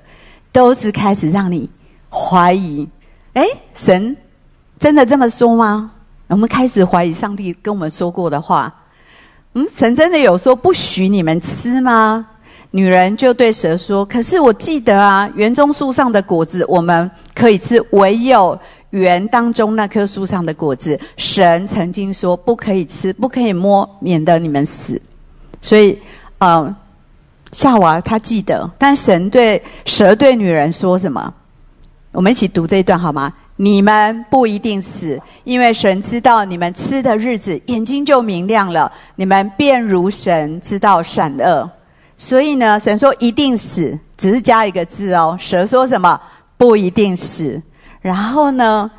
都是开始让你怀疑。哎，神真的这么说吗？我们开始怀疑上帝跟我们说过的话。嗯，神真的有说不许你们吃吗？女人就对蛇说：“可是我记得啊，园中树上的果子我们可以吃，唯有……”园当中那棵树上的果子，神曾经说不可以吃，不可以摸，免得你们死。所以，呃，夏娃他记得，但神对蛇对女人说什么？我们一起读这一段好吗？你们不一定死，因为神知道你们吃的日子，眼睛就明亮了，你们便如神知道善恶。所以呢，神说一定死，只是加一个字哦。蛇说什么？不一定死。然后呢，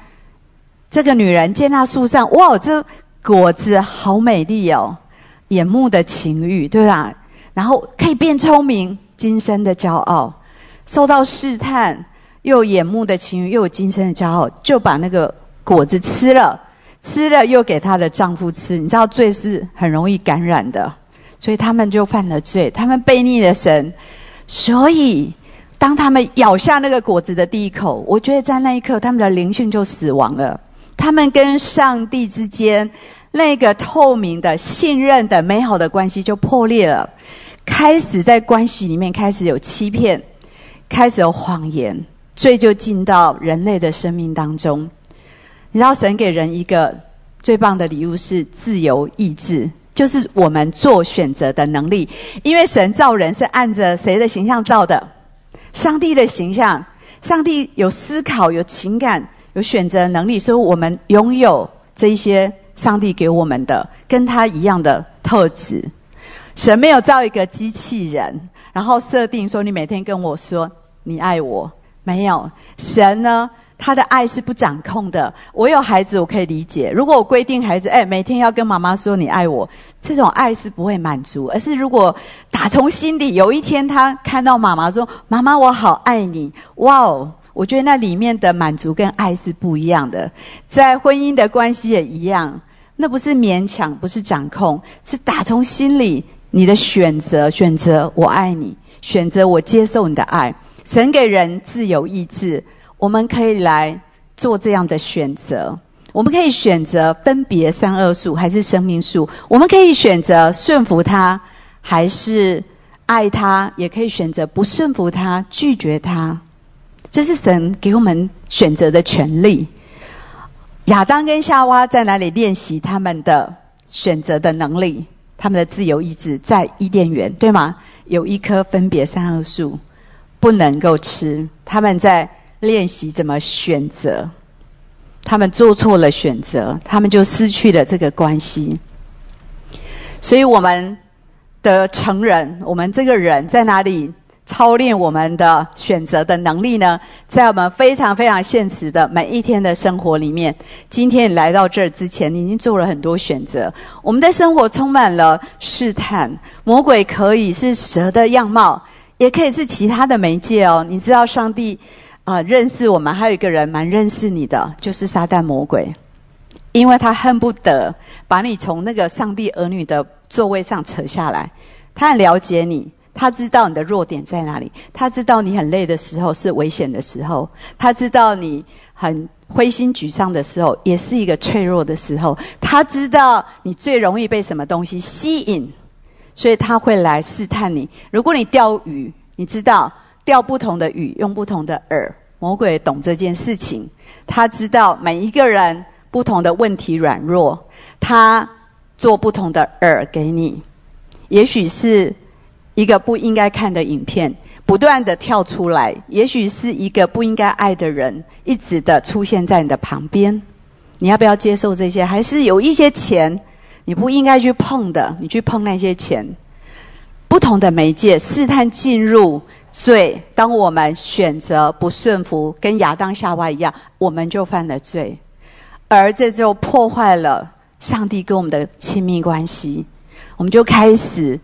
这个女人见那树上，哇，这果子好美丽哦，眼目的情欲，对吧？然后可以变聪明，今生的骄傲，受到试探，又有眼目的情欲，又有今生的骄傲，就把那个果子吃了，吃了又给她的丈夫吃。你知道罪是很容易感染的，所以他们就犯了罪，他们背逆了神。所以当他们咬下那个果子的第一口，我觉得在那一刻，他们的灵性就死亡了，他们跟上帝之间。那个透明的、信任的、美好的关系就破裂了，开始在关系里面开始有欺骗，开始有谎言，罪就进到人类的生命当中。你知道，神给人一个最棒的礼物是自由意志，就是我们做选择的能力。因为神造人是按着谁的形象造的？上帝的形象。上帝有思考、有情感、有选择能力，所以我们拥有这一些。上帝给我们的跟他一样的特质，神没有造一个机器人，然后设定说你每天跟我说你爱我，没有。神呢，他的爱是不掌控的。我有孩子，我可以理解。如果我规定孩子，哎，每天要跟妈妈说你爱我，这种爱是不会满足。而是如果打从心底有一天他看到妈妈说妈妈我好爱你，哇哦！我觉得那里面的满足跟爱是不一样的，在婚姻的关系也一样。那不是勉强，不是掌控，是打从心里你的选择。选择我爱你，选择我接受你的爱。神给人自由意志，我们可以来做这样的选择。我们可以选择分别三恶树还是生命树？我们可以选择顺服他，还是爱他？也可以选择不顺服他，拒绝他。这是神给我们选择的权利。亚当跟夏娃在哪里练习他们的选择的能力？他们的自由意志在伊甸园，对吗？有一棵分别三恶树，不能够吃。他们在练习怎么选择。他们做错了选择，他们就失去了这个关系。所以我们的成人，我们这个人在哪里？操练我们的选择的能力呢，在我们非常非常现实的每一天的生活里面。今天你来到这儿之前，你已经做了很多选择。我们的生活充满了试探，魔鬼可以是蛇的样貌，也可以是其他的媒介哦。你知道，上帝啊认识我们，还有一个人蛮认识你的，就是撒旦魔鬼，因为他恨不得把你从那个上帝儿女的座位上扯下来，他很了解你。他知道你的弱点在哪里，他知道你很累的时候是危险的时候，他知道你很灰心沮丧的时候也是一个脆弱的时候，他知道你最容易被什么东西吸引，所以他会来试探你。如果你钓鱼，你知道钓不同的鱼用不同的饵，魔鬼懂这件事情，他知道每一个人不同的问题软弱，他做不同的饵给你，也许是。一个不应该看的影片，不断的跳出来，也许是一个不应该爱的人，一直的出现在你的旁边。你要不要接受这些？还是有一些钱，你不应该去碰的，你去碰那些钱？不同的媒介试探进入罪，当我们选择不顺服，跟亚当夏娃一样，我们就犯了罪，而这就破坏了上帝跟我们的亲密关系，我们就开始。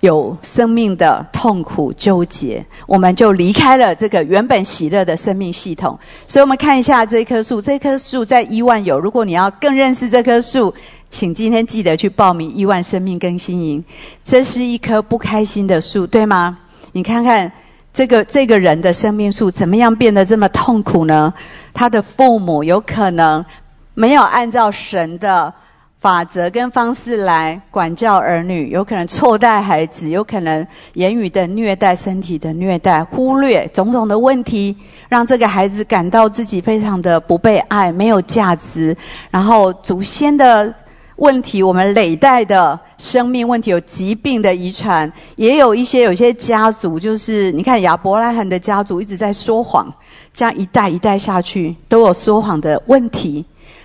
有生命的痛苦纠结，我们就离开了这个原本喜乐的生命系统。所以，我们看一下这棵树。这棵树在伊万有。如果你要更认识这棵树，请今天记得去报名伊万生命更新营。这是一棵不开心的树，对吗？你看看这个这个人的生命树怎么样变得这么痛苦呢？他的父母有可能没有按照神的。法则跟方式来管教儿女，有可能错待孩子，有可能言语的虐待、身体的虐待，忽略种种的问题，让这个孩子感到自己非常的不被爱、没有价值。然后祖先的问题，我们累代的生命问题，有疾病的遗传，也有一些有些家族，就是你看亚伯拉罕的家族一直在说谎，这样一代一代下去都有说谎的问题，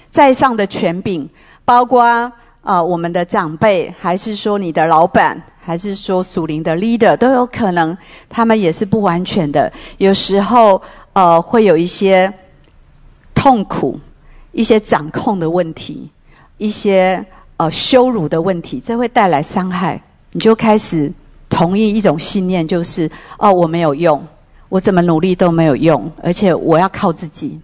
在上的权柄。包括呃我们的长辈，还是说你的老板，还是说属灵的 leader，都有可能，他们也是不完全的。有时候呃会有一些痛苦，一些掌控的问题，一些呃羞辱的问题，这会带来伤害，你就开始同意一种信念，就是哦我没有用，我怎么努力都没有用，而且我要靠自己。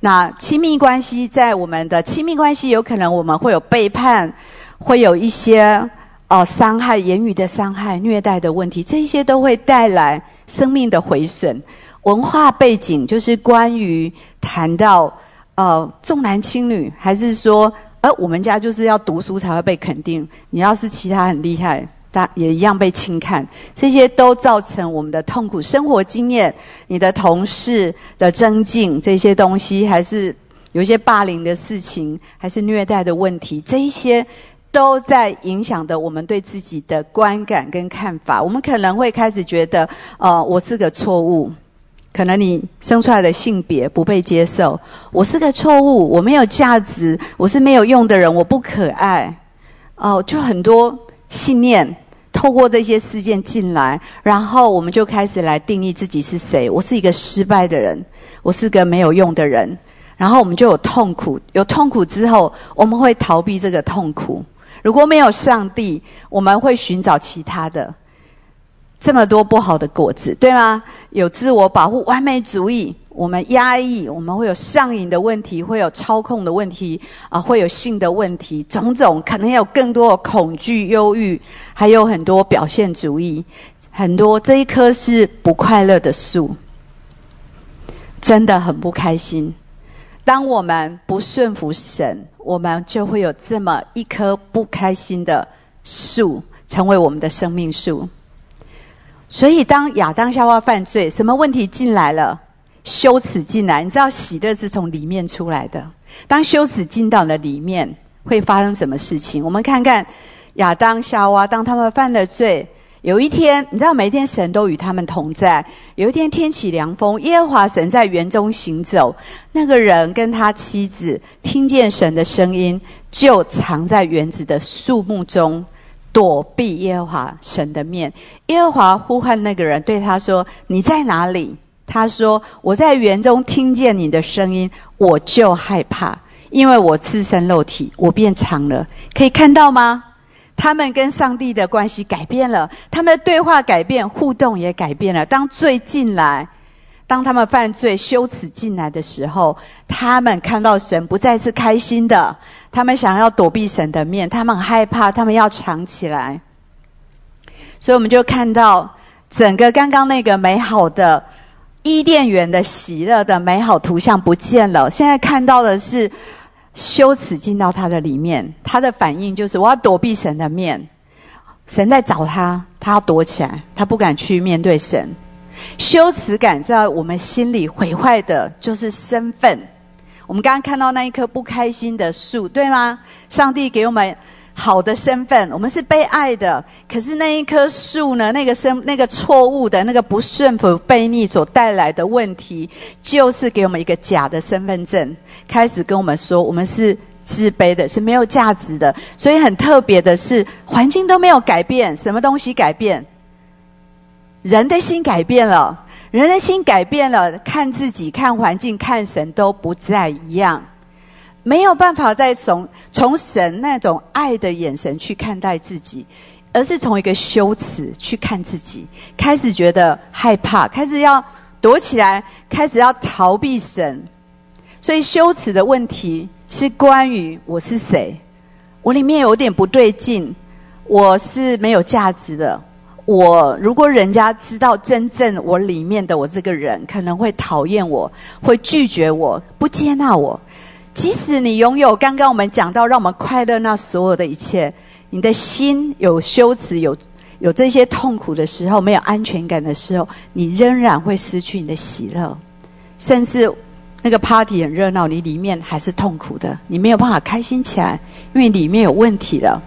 那亲密关系在我们的亲密关系，有可能我们会有背叛，会有一些哦伤害、言语的伤害、虐待的问题，这些都会带来生命的毁损。文化背景就是关于谈到呃重男轻女，还是说，而我们家就是要读书才会被肯定，你要是其他很厉害。大也一样被轻看，这些都造成我们的痛苦。生活经验、你的同事的增进这些东西，还是有一些霸凌的事情，还是虐待的问题，这一些都在影响的我们对自己的观感跟看法。我们可能会开始觉得，呃，我是个错误，可能你生出来的性别不被接受，我是个错误，我没有价值，我是没有用的人，我不可爱，哦，就很多。信念透过这些事件进来，然后我们就开始来定义自己是谁。我是一个失败的人，我是个没有用的人。然后我们就有痛苦，有痛苦之后，我们会逃避这个痛苦。如果没有上帝，我们会寻找其他的。这么多不好的果子，对吗？有自我保护、完美主义。我们压抑，我们会有上瘾的问题，会有操控的问题，啊，会有性的问题，种种可能有更多的恐惧、忧郁，还有很多表现主义，很多这一棵是不快乐的树，真的很不开心。当我们不顺服神，我们就会有这么一棵不开心的树，成为我们的生命树。所以，当亚当夏娃犯罪，什么问题进来了？羞耻进来，你知道喜乐是从里面出来的。当羞耻进到了里面，会发生什么事情？我们看看亚当夏娃，当他们犯了罪，有一天，你知道每一天神都与他们同在。有一天天起凉风，耶和华神在园中行走，那个人跟他妻子听见神的声音，就藏在园子的树木中，躲避耶和华神的面。耶和华呼唤那个人，对他说：“你在哪里？”他说：“我在园中听见你的声音，我就害怕，因为我赤身肉体，我变长了。可以看到吗？他们跟上帝的关系改变了，他们的对话改变，互动也改变了。当罪进来，当他们犯罪、羞耻进来的时候，他们看到神不再是开心的，他们想要躲避神的面，他们很害怕，他们要藏起来。所以，我们就看到整个刚刚那个美好的。”伊甸园的喜乐的美好图像不见了，现在看到的是羞耻进到他的里面。他的反应就是我要躲避神的面，神在找他，他要躲起来，他不敢去面对神。羞耻感在我们心里毁坏的就是身份。我们刚刚看到那一棵不开心的树，对吗？上帝给我们。好的身份，我们是被爱的。可是那一棵树呢？那个身那个错误的那个不顺服、悖逆所带来的问题，就是给我们一个假的身份证，开始跟我们说我们是自卑的，是没有价值的。所以很特别的是，环境都没有改变，什么东西改变？人的心改变了，人的心改变了，看自己、看环境、看神都不再一样。没有办法再从从神那种爱的眼神去看待自己，而是从一个羞耻去看自己，开始觉得害怕，开始要躲起来，开始要逃避神。所以羞耻的问题是关于我是谁，我里面有点不对劲，我是没有价值的。我如果人家知道真正我里面的我这个人，可能会讨厌我，会拒绝我，不接纳我。即使你拥有刚刚我们讲到让我们快乐那所有的一切，你的心有羞耻、有有这些痛苦的时候，没有安全感的时候，你仍然会失去你的喜乐，甚至那个 party 很热闹，你里面还是痛苦的，你没有办法开心起来，因为里面有问题了。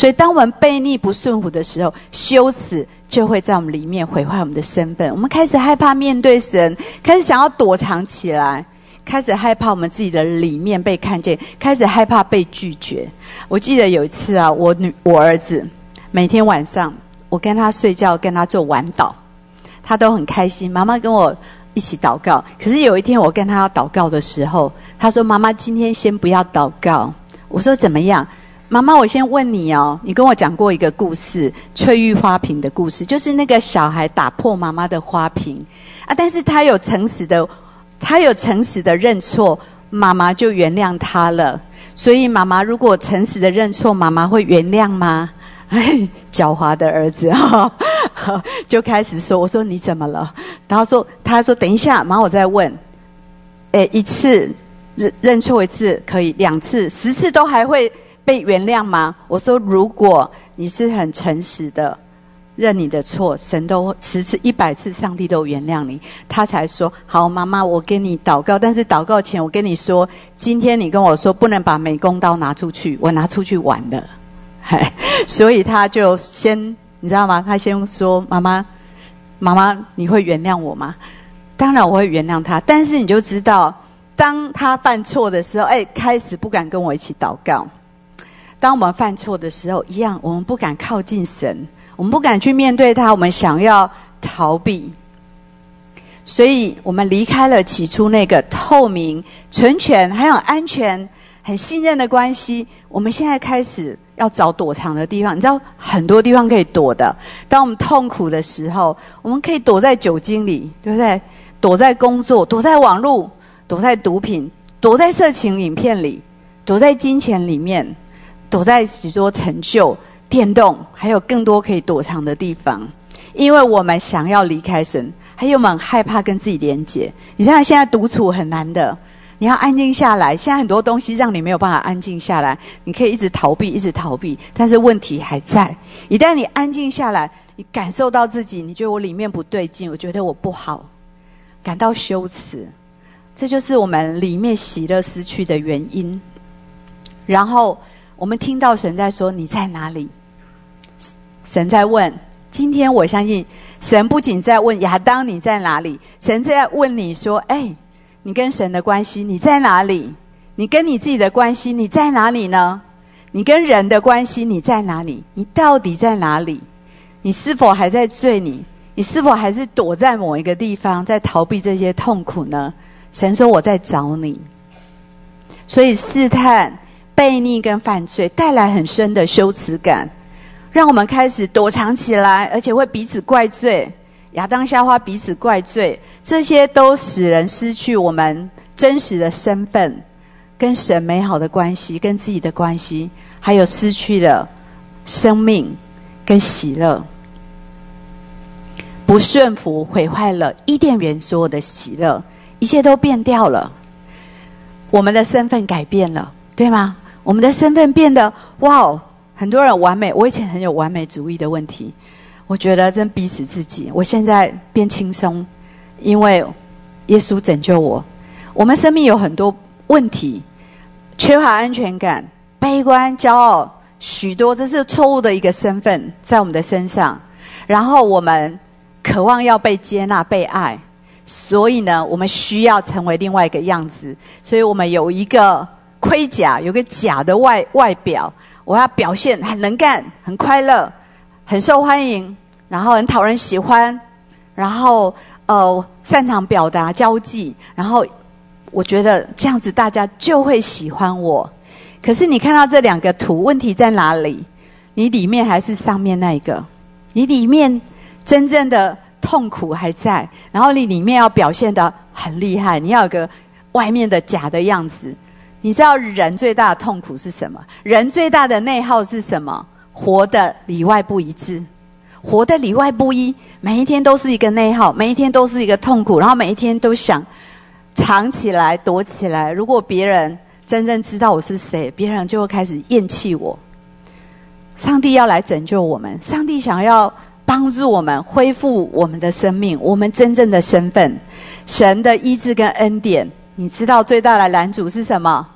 所以，当我们背逆不顺服的时候，羞耻就会在我们里面毁坏我们的身份。我们开始害怕面对神，开始想要躲藏起来。开始害怕我们自己的里面被看见，开始害怕被拒绝。我记得有一次啊，我女我儿子每天晚上我跟他睡觉，跟他做晚祷，他都很开心。妈妈跟我一起祷告。可是有一天我跟他祷告的时候，他说：“妈妈，今天先不要祷告。”我说：“怎么样？”妈妈，我先问你哦，你跟我讲过一个故事，翠玉花瓶的故事，就是那个小孩打破妈妈的花瓶啊，但是他有诚实的，他有诚实的认错，妈妈就原谅他了。所以妈妈如果诚实的认错，妈妈会原谅吗？哎，狡猾的儿子哈，就开始说：“我说你怎么了？”然后说：“他说等一下，妈我再问。”哎，一次认认错一次可以，两次、十次都还会。被原谅吗？我说，如果你是很诚实的，认你的错，神都十次、一百次，上帝都原谅你。他才说：“好，妈妈，我跟你祷告。但是祷告前，我跟你说，今天你跟我说不能把美工刀拿出去，我拿出去玩的。所以他就先，你知道吗？他先说：妈妈，妈妈，你会原谅我吗？当然我会原谅他。但是你就知道，当他犯错的时候，哎，开始不敢跟我一起祷告。”当我们犯错的时候，一样，我们不敢靠近神，我们不敢去面对他，我们想要逃避，所以我们离开了起初那个透明、纯全、还有安全、很信任的关系。我们现在开始要找躲藏的地方，你知道很多地方可以躲的。当我们痛苦的时候，我们可以躲在酒精里，对不对？躲在工作，躲在网络，躲在毒品，躲在色情影片里，躲在金钱里面。躲在许多成就、电动，还有更多可以躲藏的地方，因为我们想要离开神，还有我们害怕跟自己连接。你知道现在独处很难的，你要安静下来。现在很多东西让你没有办法安静下来，你可以一直逃避，一直逃避，但是问题还在。一旦你安静下来，你感受到自己，你觉得我里面不对劲，我觉得我不好，感到羞耻，这就是我们里面喜乐失去的原因。然后。我们听到神在说：“你在哪里？”神在问。今天我相信，神不仅在问亚当你在哪里，神在问你说：“哎，你跟神的关系你在哪里？你跟你自己的关系你在哪里呢？你跟人的关系你在哪里？你到底在哪里？你是否还在罪你？你是否还是躲在某一个地方，在逃避这些痛苦呢？”神说：“我在找你。”所以试探。悖逆跟犯罪带来很深的羞耻感，让我们开始躲藏起来，而且会彼此怪罪。亚当夏娃彼此怪罪，这些都使人失去我们真实的身份，跟神美好的关系，跟自己的关系，还有失去了生命跟喜乐。不顺服毁坏了伊甸园所有的喜乐，一切都变掉了。我们的身份改变了，对吗？我们的身份变得哇哦，很多人完美。我以前很有完美主义的问题，我觉得真逼死自己。我现在变轻松，因为耶稣拯救我。我们生命有很多问题，缺乏安全感、悲观、骄傲，许多这是错误的一个身份在我们的身上。然后我们渴望要被接纳、被爱，所以呢，我们需要成为另外一个样子。所以我们有一个。盔甲有个假的外外表，我要表现很能干、很快乐、很受欢迎，然后很讨人喜欢，然后呃擅长表达交际，然后我觉得这样子大家就会喜欢我。可是你看到这两个图，问题在哪里？你里面还是上面那一个？你里面真正的痛苦还在，然后你里面要表现的很厉害，你要有个外面的假的样子。你知道人最大的痛苦是什么？人最大的内耗是什么？活的里外不一致，活的里外不一，每一天都是一个内耗，每一天都是一个痛苦，然后每一天都想藏起来、躲起来。如果别人真正知道我是谁，别人就会开始厌弃我。上帝要来拯救我们，上帝想要帮助我们恢复我们的生命，我们真正的身份，神的医治跟恩典。你知道最大的拦阻是什么？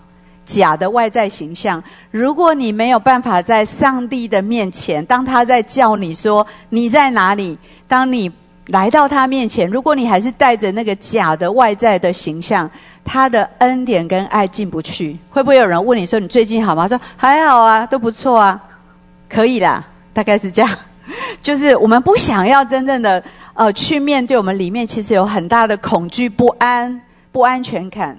假的外在形象。如果你没有办法在上帝的面前，当他在叫你说你在哪里，当你来到他面前，如果你还是带着那个假的外在的形象，他的恩典跟爱进不去。会不会有人问你说你最近好吗？说还好啊，都不错啊，可以啦，大概是这样。就是我们不想要真正的呃去面对我们里面其实有很大的恐惧不安。不安全感，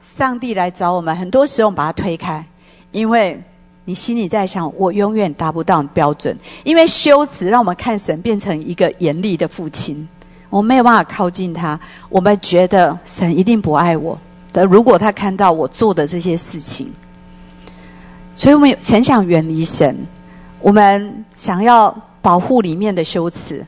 上帝来找我们，很多时候我们把它推开，因为你心里在想，我永远达不到标准，因为修辞让我们看神变成一个严厉的父亲，我没有办法靠近他。我们觉得神一定不爱我的，如果他看到我做的这些事情，所以我们很想远离神，我们想要保护里面的修辞。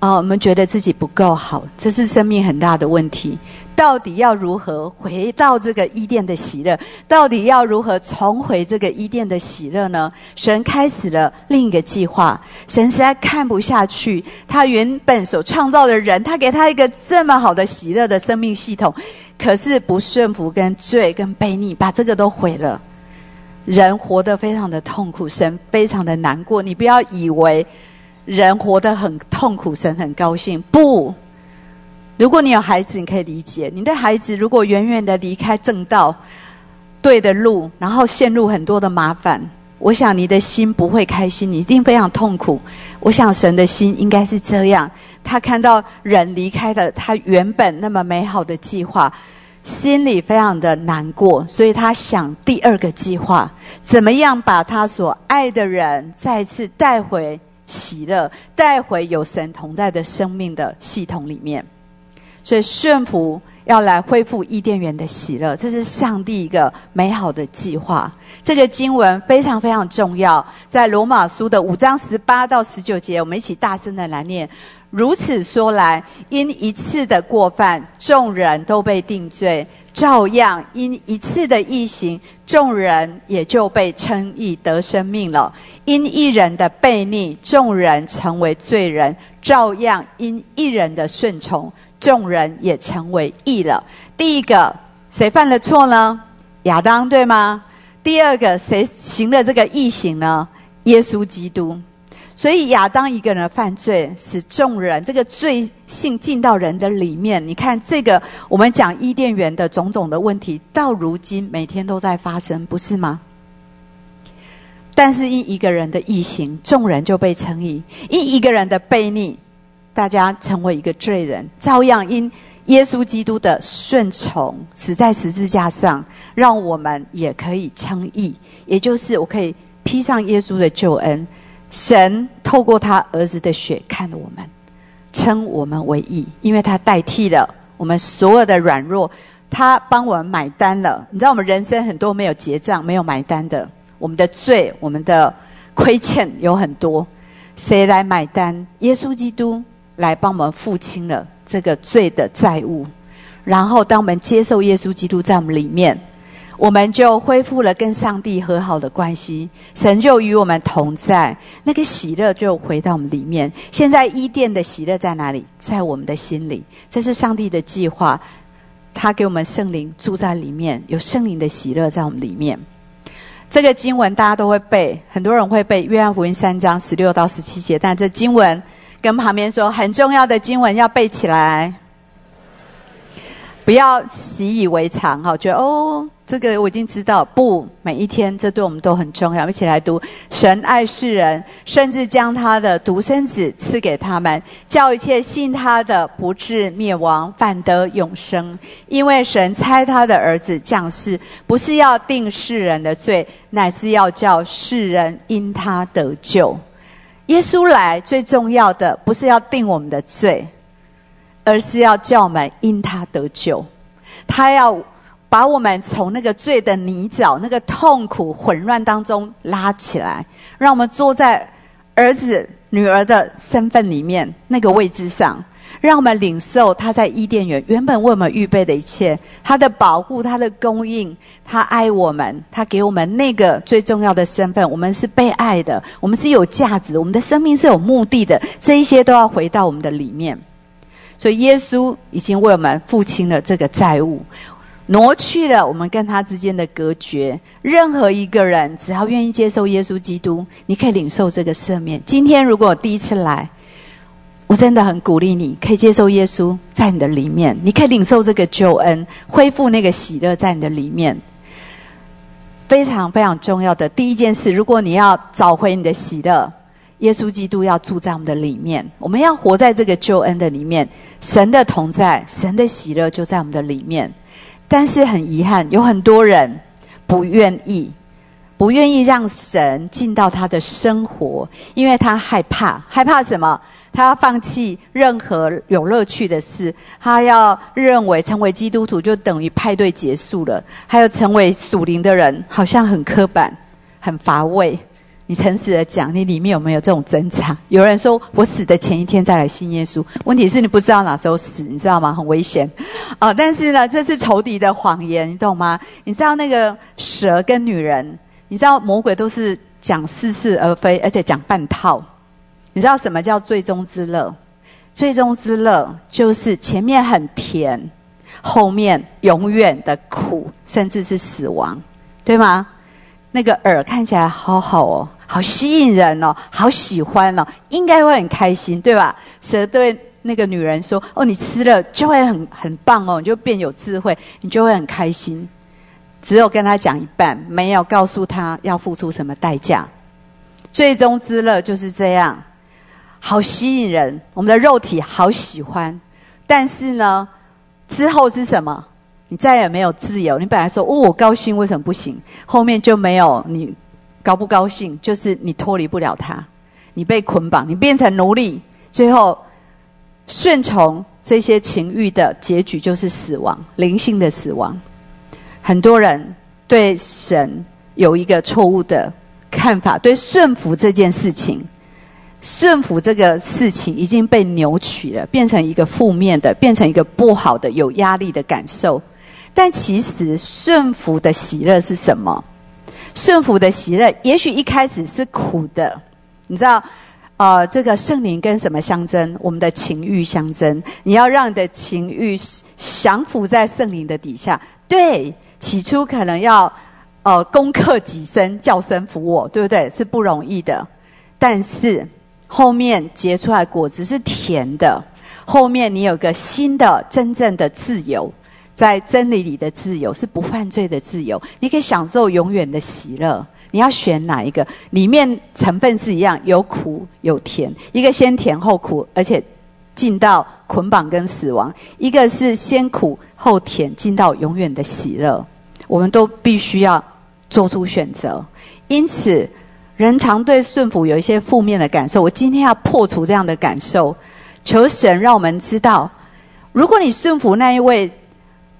啊，我们觉得自己不够好，这是生命很大的问题。到底要如何回到这个伊甸的喜乐？到底要如何重回这个伊甸的喜乐呢？神开始了另一个计划。神实在看不下去，他原本所创造的人，他给他一个这么好的喜乐的生命系统，可是不顺服、跟罪、跟悖逆，把这个都毁了。人活得非常的痛苦，神非常的难过。你不要以为。人活得很痛苦，神很高兴。不，如果你有孩子，你可以理解。你的孩子如果远远的离开正道、对的路，然后陷入很多的麻烦，我想你的心不会开心，你一定非常痛苦。我想神的心应该是这样：他看到人离开了他原本那么美好的计划，心里非常的难过，所以他想第二个计划，怎么样把他所爱的人再次带回。喜乐带回有神同在的生命的系统里面，所以顺服要来恢复伊甸园的喜乐，这是上帝一个美好的计划。这个经文非常非常重要，在罗马书的五章十八到十九节，我们一起大声的来念。如此说来，因一次的过犯，众人都被定罪；照样因一次的异行，众人也就被称义得生命了。因一人的悖逆，众人成为罪人；照样因一人的顺从，众人也成为义了。第一个，谁犯了错呢？亚当，对吗？第二个，谁行了这个异行呢？耶稣基督。所以亚当一个人犯罪，使众人这个罪性进到人的里面。你看这个，我们讲伊甸园的种种的问题，到如今每天都在发生，不是吗？但是因一个人的异行，众人就被称义；因一个人的悖逆，大家成为一个罪人。照样因耶稣基督的顺从，死在十字架上，让我们也可以称义。也就是我可以披上耶稣的救恩。神透过他儿子的血看了我们，称我们为义，因为他代替了我们所有的软弱，他帮我们买单了。你知道我们人生很多没有结账、没有买单的，我们的罪、我们的亏欠有很多，谁来买单？耶稣基督来帮我们付清了这个罪的债务。然后，当我们接受耶稣基督在我们里面。我们就恢复了跟上帝和好的关系，神就与我们同在，那个喜乐就回到我们里面。现在伊甸的喜乐在哪里？在我们的心里。这是上帝的计划，他给我们圣灵住在里面，有圣灵的喜乐在我们里面。这个经文大家都会背，很多人会背约翰福音三章十六到十七节，但这经文跟旁边说很重要的经文要背起来，不要习以为常哈，觉得哦。这个我已经知道，不，每一天这对我们都很重要。一起来读：神爱世人，甚至将他的独生子赐给他们，叫一切信他的不至灭亡，反得永生。因为神差他的儿子降世，不是要定世人的罪，乃是要叫世人因他得救。耶稣来最重要的，不是要定我们的罪，而是要叫我们因他得救。他要。把我们从那个罪的泥沼、那个痛苦、混乱当中拉起来，让我们坐在儿子、女儿的身份里面那个位置上，让我们领受他在伊甸园原本为我们预备的一切，他的保护、他的供应，他爱我们，他给我们那个最重要的身份，我们是被爱的，我们是有价值，我们的生命是有目的的，这一些都要回到我们的里面。所以耶稣已经为我们付清了这个债务。挪去了我们跟他之间的隔绝。任何一个人只要愿意接受耶稣基督，你可以领受这个赦免。今天如果第一次来，我真的很鼓励你，可以接受耶稣在你的里面，你可以领受这个救恩，恢复那个喜乐在你的里面。非常非常重要的第一件事，如果你要找回你的喜乐，耶稣基督要住在我们的里面，我们要活在这个救恩的里面，神的同在，神的喜乐就在我们的里面。但是很遗憾，有很多人不愿意，不愿意让神进到他的生活，因为他害怕，害怕什么？他要放弃任何有乐趣的事，他要认为成为基督徒就等于派对结束了，还有成为属灵的人，好像很刻板、很乏味。你诚实的讲，你里面有没有这种挣扎？有人说我死的前一天再来信耶稣，问题是你不知道哪时候死，你知道吗？很危险。哦，但是呢，这是仇敌的谎言，你懂吗？你知道那个蛇跟女人，你知道魔鬼都是讲似是而非，而且讲半套。你知道什么叫最终之乐？最终之乐就是前面很甜，后面永远的苦，甚至是死亡，对吗？那个饵看起来好好哦。好吸引人哦，好喜欢哦，应该会很开心，对吧？蛇对那个女人说：“哦，你吃了就会很很棒哦，你就变有智慧，你就会很开心。”只有跟他讲一半，没有告诉他要付出什么代价。最终之乐就是这样，好吸引人，我们的肉体好喜欢，但是呢，之后是什么？你再也没有自由。你本来说：“哦，我高兴，为什么不行？”后面就没有你。高不高兴，就是你脱离不了他，你被捆绑，你变成奴隶，最后顺从这些情欲的结局就是死亡，灵性的死亡。很多人对神有一个错误的看法，对顺服这件事情，顺服这个事情已经被扭曲了，变成一个负面的，变成一个不好的、有压力的感受。但其实顺服的喜乐是什么？顺服的喜乐，也许一开始是苦的，你知道，呃，这个圣灵跟什么相争？我们的情欲相争。你要让你的情欲降服在圣灵的底下。对，起初可能要，呃，攻克己身，叫声服我，对不对？是不容易的。但是后面结出来果子是甜的，后面你有个新的真正的自由。在真理里的自由是不犯罪的自由，你可以享受永远的喜乐。你要选哪一个？里面成分是一样，有苦有甜。一个先甜后苦，而且进到捆绑跟死亡；一个是先苦后甜，进到永远的喜乐。我们都必须要做出选择。因此，人常对顺服有一些负面的感受。我今天要破除这样的感受，求神让我们知道：如果你顺服那一位。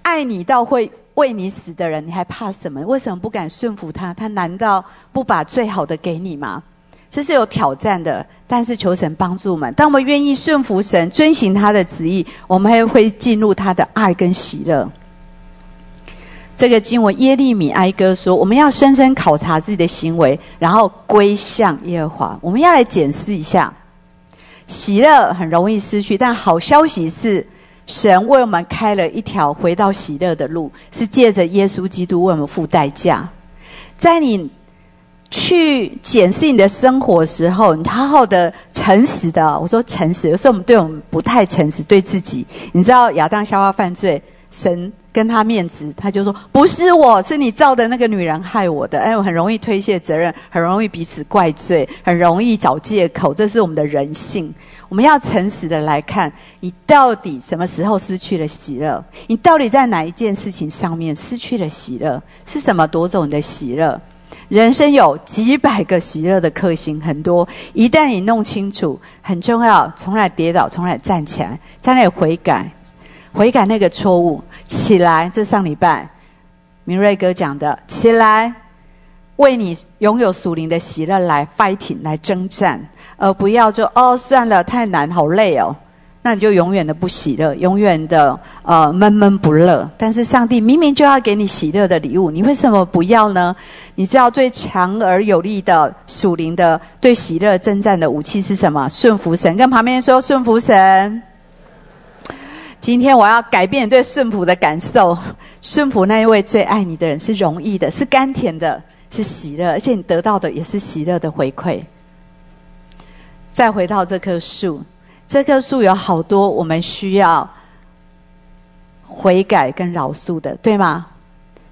爱你到会为你死的人，你还怕什么？为什么不敢顺服他？他难道不把最好的给你吗？这是有挑战的，但是求神帮助我们。当我们愿意顺服神、遵行他的旨意，我们还会进入他的爱跟喜乐。这个经文耶利米哀歌说：“我们要深深考察自己的行为，然后归向耶和华。我们要来检视一下，喜乐很容易失去，但好消息是。”神为我们开了一条回到喜乐的路，是借着耶稣基督为我们付代价。在你去检视你的生活时候，你好好的、诚实的。我说诚实，有时候我们对我们不太诚实，对自己。你知道亚当夏娃犯罪，神跟他面子，他就说：“不是我，是你造的那个女人害我的。”哎，我很容易推卸责任，很容易彼此怪罪，很容易找借口，这是我们的人性。我们要诚实的来看，你到底什么时候失去了喜乐？你到底在哪一件事情上面失去了喜乐？是什么夺走你的喜乐？人生有几百个喜乐的克星，很多。一旦你弄清楚，很重要，从来跌倒，从来站起来，在那悔改，悔改那个错误，起来。这上礼拜明瑞哥讲的，起来，为你拥有属灵的喜乐来 fighting，来征战。而不要就哦，算了，太难，好累哦，那你就永远的不喜乐，永远的呃闷闷不乐。但是上帝明明就要给你喜乐的礼物，你为什么不要呢？你知道最强而有力的属灵的对喜乐征战的武器是什么？顺服神。跟旁边说顺服神。今天我要改变对顺服的感受。顺服那一位最爱你的人是容易的，是甘甜的，是喜乐，而且你得到的也是喜乐的回馈。再回到这棵树，这棵树有好多我们需要悔改跟饶恕的，对吗？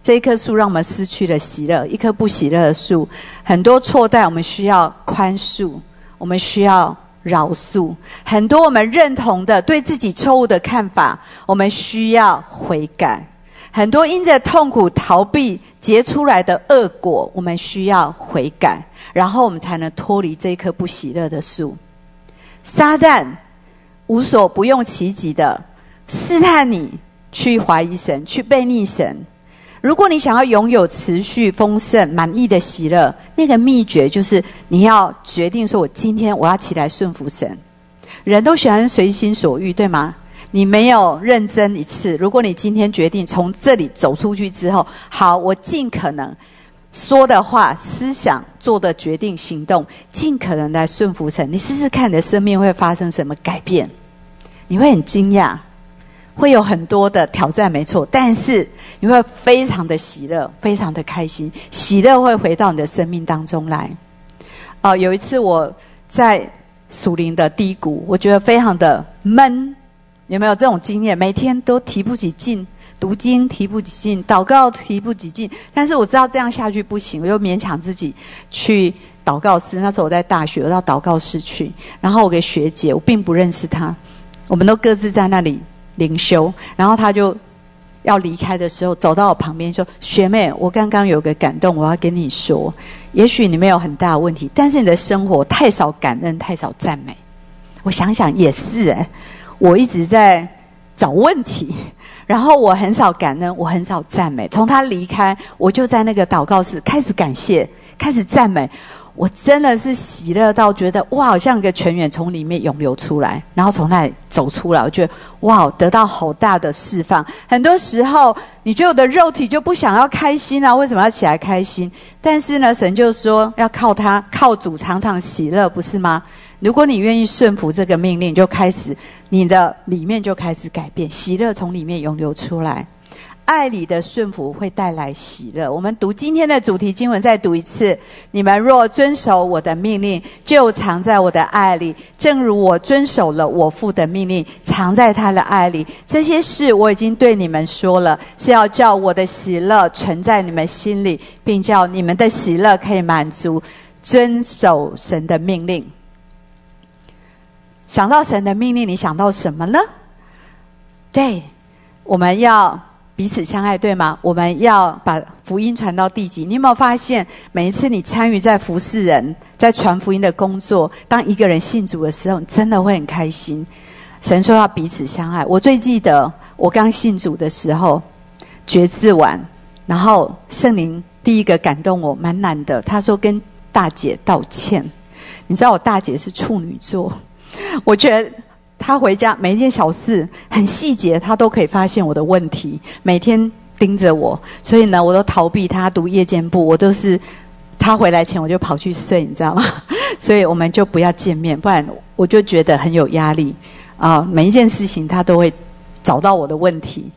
这一棵树让我们失去了喜乐，一棵不喜乐的树，很多错待我们需要宽恕，我们需要饶恕。很多我们认同的对自己错误的看法，我们需要悔改。很多因着痛苦逃避。结出来的恶果，我们需要悔改，然后我们才能脱离这棵不喜乐的树。撒旦无所不用其极的试探你，去怀疑神，去背逆神。如果你想要拥有持续丰盛、满意的喜乐，那个秘诀就是你要决定说：“我今天我要起来顺服神。”人都喜欢随心所欲，对吗？你没有认真一次。如果你今天决定从这里走出去之后，好，我尽可能说的话、思想、做的决定、行动，尽可能来顺服神。你试试看，你的生命会发生什么改变？你会很惊讶，会有很多的挑战，没错。但是你会非常的喜乐，非常的开心，喜乐会回到你的生命当中来。哦，有一次我在。属灵的低谷，我觉得非常的闷。有没有这种经验？每天都提不起劲，读经提不起劲，祷告提不起劲。但是我知道这样下去不行，我又勉强自己去祷告室。那时候我在大学，我到祷告室去。然后我给学姐，我并不认识她，我们都各自在那里灵修。然后她就要离开的时候，走到我旁边说：“学妹，我刚刚有个感动，我要跟你说。”也许你没有很大的问题，但是你的生活太少感恩，太少赞美。我想想也是哎，我一直在找问题，然后我很少感恩，我很少赞美。从他离开，我就在那个祷告室开始感谢，开始赞美。我真的是喜乐到觉得哇，好像一个泉源从里面涌流出来，然后从那里走出来。我觉得哇，得到好大的释放。很多时候，你觉得我的肉体就不想要开心啊？为什么要起来开心？但是呢，神就说要靠他，靠主常常喜乐，不是吗？如果你愿意顺服这个命令，就开始你的里面就开始改变，喜乐从里面涌流出来。爱里的顺服会带来喜乐。我们读今天的主题经文，再读一次：你们若遵守我的命令，就藏在我的爱里，正如我遵守了我父的命令，藏在他的爱里。这些事我已经对你们说了，是要叫我的喜乐存在你们心里，并叫你们的喜乐可以满足。遵守神的命令。想到神的命令，你想到什么呢？对，我们要。彼此相爱，对吗？我们要把福音传到地极。你有没有发现，每一次你参与在服侍人、在传福音的工作，当一个人信主的时候，你真的会很开心。神说要彼此相爱。我最记得我刚信主的时候，决志完，然后圣灵第一个感动我，蛮难的。他说跟大姐道歉。你知道我大姐是处女座，我觉得。他回家每一件小事很细节，他都可以发现我的问题，每天盯着我，所以呢，我都逃避他读夜间部，我都是他回来前我就跑去睡，你知道吗？所以我们就不要见面，不然我就觉得很有压力啊。每一件事情他都会找到我的问题，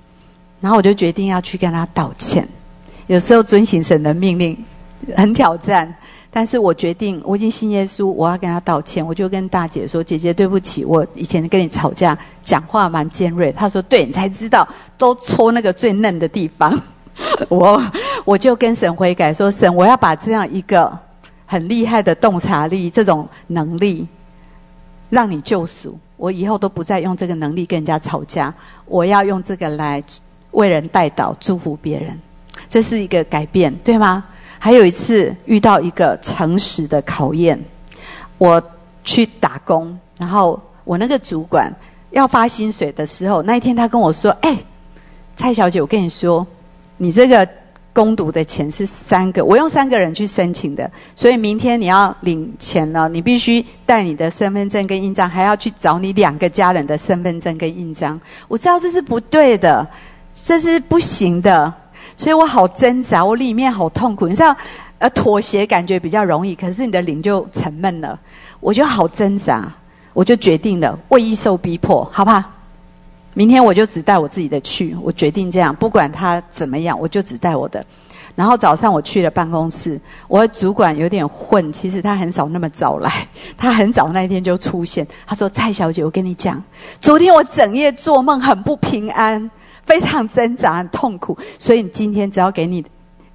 然后我就决定要去跟他道歉。有时候遵行神的命令很挑战。但是我决定，我已经信耶稣，我要跟他道歉。我就跟大姐说：“姐姐，对不起，我以前跟你吵架，讲话蛮尖锐。”她说：“对，你才知道，都戳那个最嫩的地方。”我我就跟神悔改说：“神，我要把这样一个很厉害的洞察力，这种能力，让你救赎。我以后都不再用这个能力跟人家吵架，我要用这个来为人带导，祝福别人。这是一个改变，对吗？”还有一次遇到一个诚实的考验，我去打工，然后我那个主管要发薪水的时候，那一天他跟我说：“哎，蔡小姐，我跟你说，你这个攻读的钱是三个，我用三个人去申请的，所以明天你要领钱了，你必须带你的身份证跟印章，还要去找你两个家人的身份证跟印章。我知道这是不对的，这是不行的。”所以我好挣扎，我里面好痛苦。你知道，呃，妥协感觉比较容易，可是你的灵就沉闷了。我就好挣扎，我就决定了，为一受逼迫，好不好？明天我就只带我自己的去。我决定这样，不管他怎么样，我就只带我的。然后早上我去了办公室，我的主管有点混，其实他很少那么早来，他很早那一天就出现。他说：“蔡小姐，我跟你讲，昨天我整夜做梦，很不平安。”非常挣扎、很痛苦，所以你今天只要给你、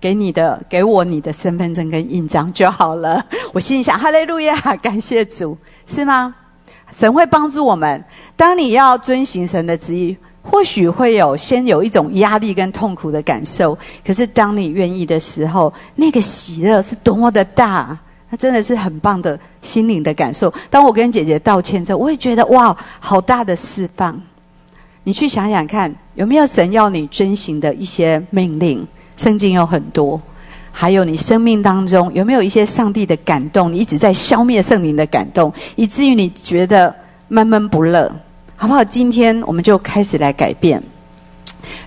给你的、给我你的身份证跟印章就好了。我心里想：哈利路亚，感谢主，是吗？神会帮助我们。当你要遵行神的旨意，或许会有先有一种压力跟痛苦的感受，可是当你愿意的时候，那个喜乐是多么的大，那真的是很棒的心灵的感受。当我跟姐姐道歉之后，我也觉得哇，好大的释放。你去想想看，有没有神要你遵行的一些命令？圣经有很多，还有你生命当中有没有一些上帝的感动？你一直在消灭圣灵的感动，以至于你觉得闷闷不乐。好不好？今天我们就开始来改变。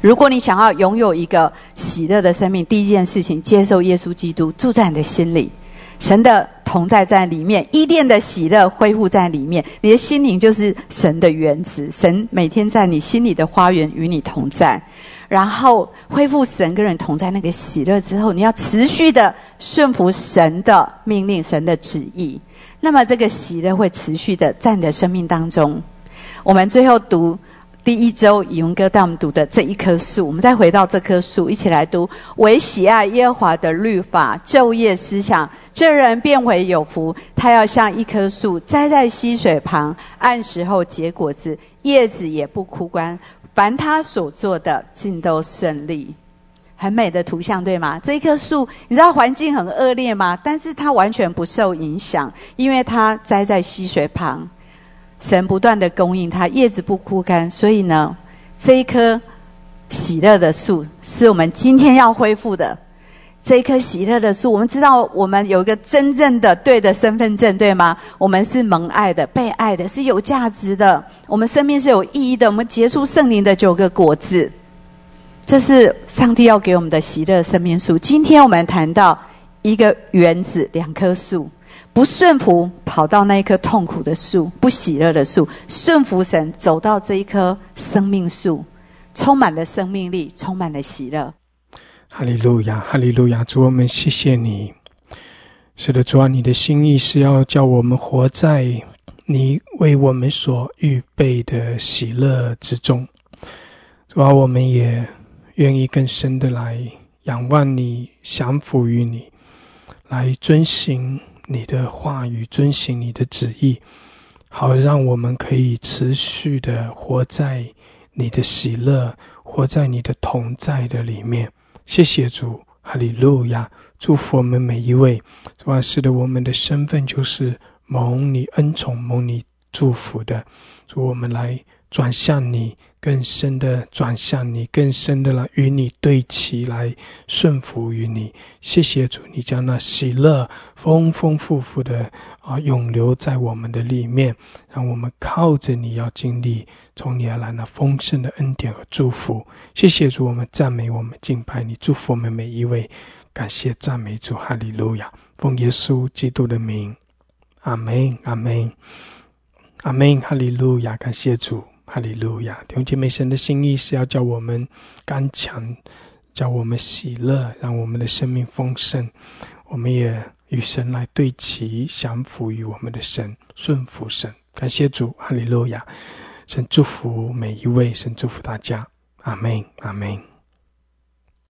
如果你想要拥有一个喜乐的生命，第一件事情，接受耶稣基督住在你的心里，神的同在在里面，伊甸的喜乐恢复在里面，你的心灵就是神的原子，神每天在你心里的花园与你同在。然后恢复神跟人同在那个喜乐之后，你要持续的顺服神的命令、神的旨意，那么这个喜乐会持续的在你的生命当中。我们最后读第一周以文哥带我们读的这一棵树，我们再回到这棵树，一起来读：唯喜爱耶和华的律法，昼夜思想，这人变为有福。他要像一棵树栽在溪水旁，按时候结果子，叶子也不枯干。凡他所做的，尽都顺利。很美的图像，对吗？这一棵树，你知道环境很恶劣吗？但是它完全不受影响，因为它栽在溪水旁。神不断的供应它，叶子不枯干，所以呢，这一棵喜乐的树是我们今天要恢复的。这一棵喜乐的树，我们知道我们有一个真正的对的身份证，对吗？我们是蒙爱的、被爱的，是有价值的。我们生命是有意义的。我们结出圣灵的九个果子，这是上帝要给我们的喜乐生命树。今天我们谈到一个园子，两棵树。不顺服，跑到那一棵痛苦的树；不喜乐的树，顺服神，走到这一棵生命树，充满了生命力，充满了喜乐。哈利路亚，哈利路亚！主，我们谢谢你。是的，主啊，你的心意是要叫我们活在你为我们所预备的喜乐之中。主啊，我们也愿意更深的来仰望你，降服于你，来遵行。你的话语，遵行你的旨意，好让我们可以持续的活在你的喜乐，活在你的同在的里面。谢谢主，哈利路亚！祝福我们每一位。主啊，是的，我们的身份就是蒙你恩宠、蒙你祝福的。祝我们来转向你。更深的转向你，更深的来与你对齐，来顺服于你。谢谢主，你将那喜乐丰丰富富的啊永留在我们的里面，让我们靠着你要经历从你而来那丰盛的恩典和祝福。谢谢主，我们赞美，我们敬拜你，祝福我们每一位。感谢赞美主，哈利路亚，奉耶稣基督的名，阿门，阿门，阿门，哈利路亚，感谢主。哈利路亚！弟兄姐妹，神的心意是要叫我们刚强，叫我们喜乐，让我们的生命丰盛。我们也与神来对齐，降服于我们的神，顺服神。感谢主，哈利路亚！神祝福每一位，神祝福大家。阿门，阿门。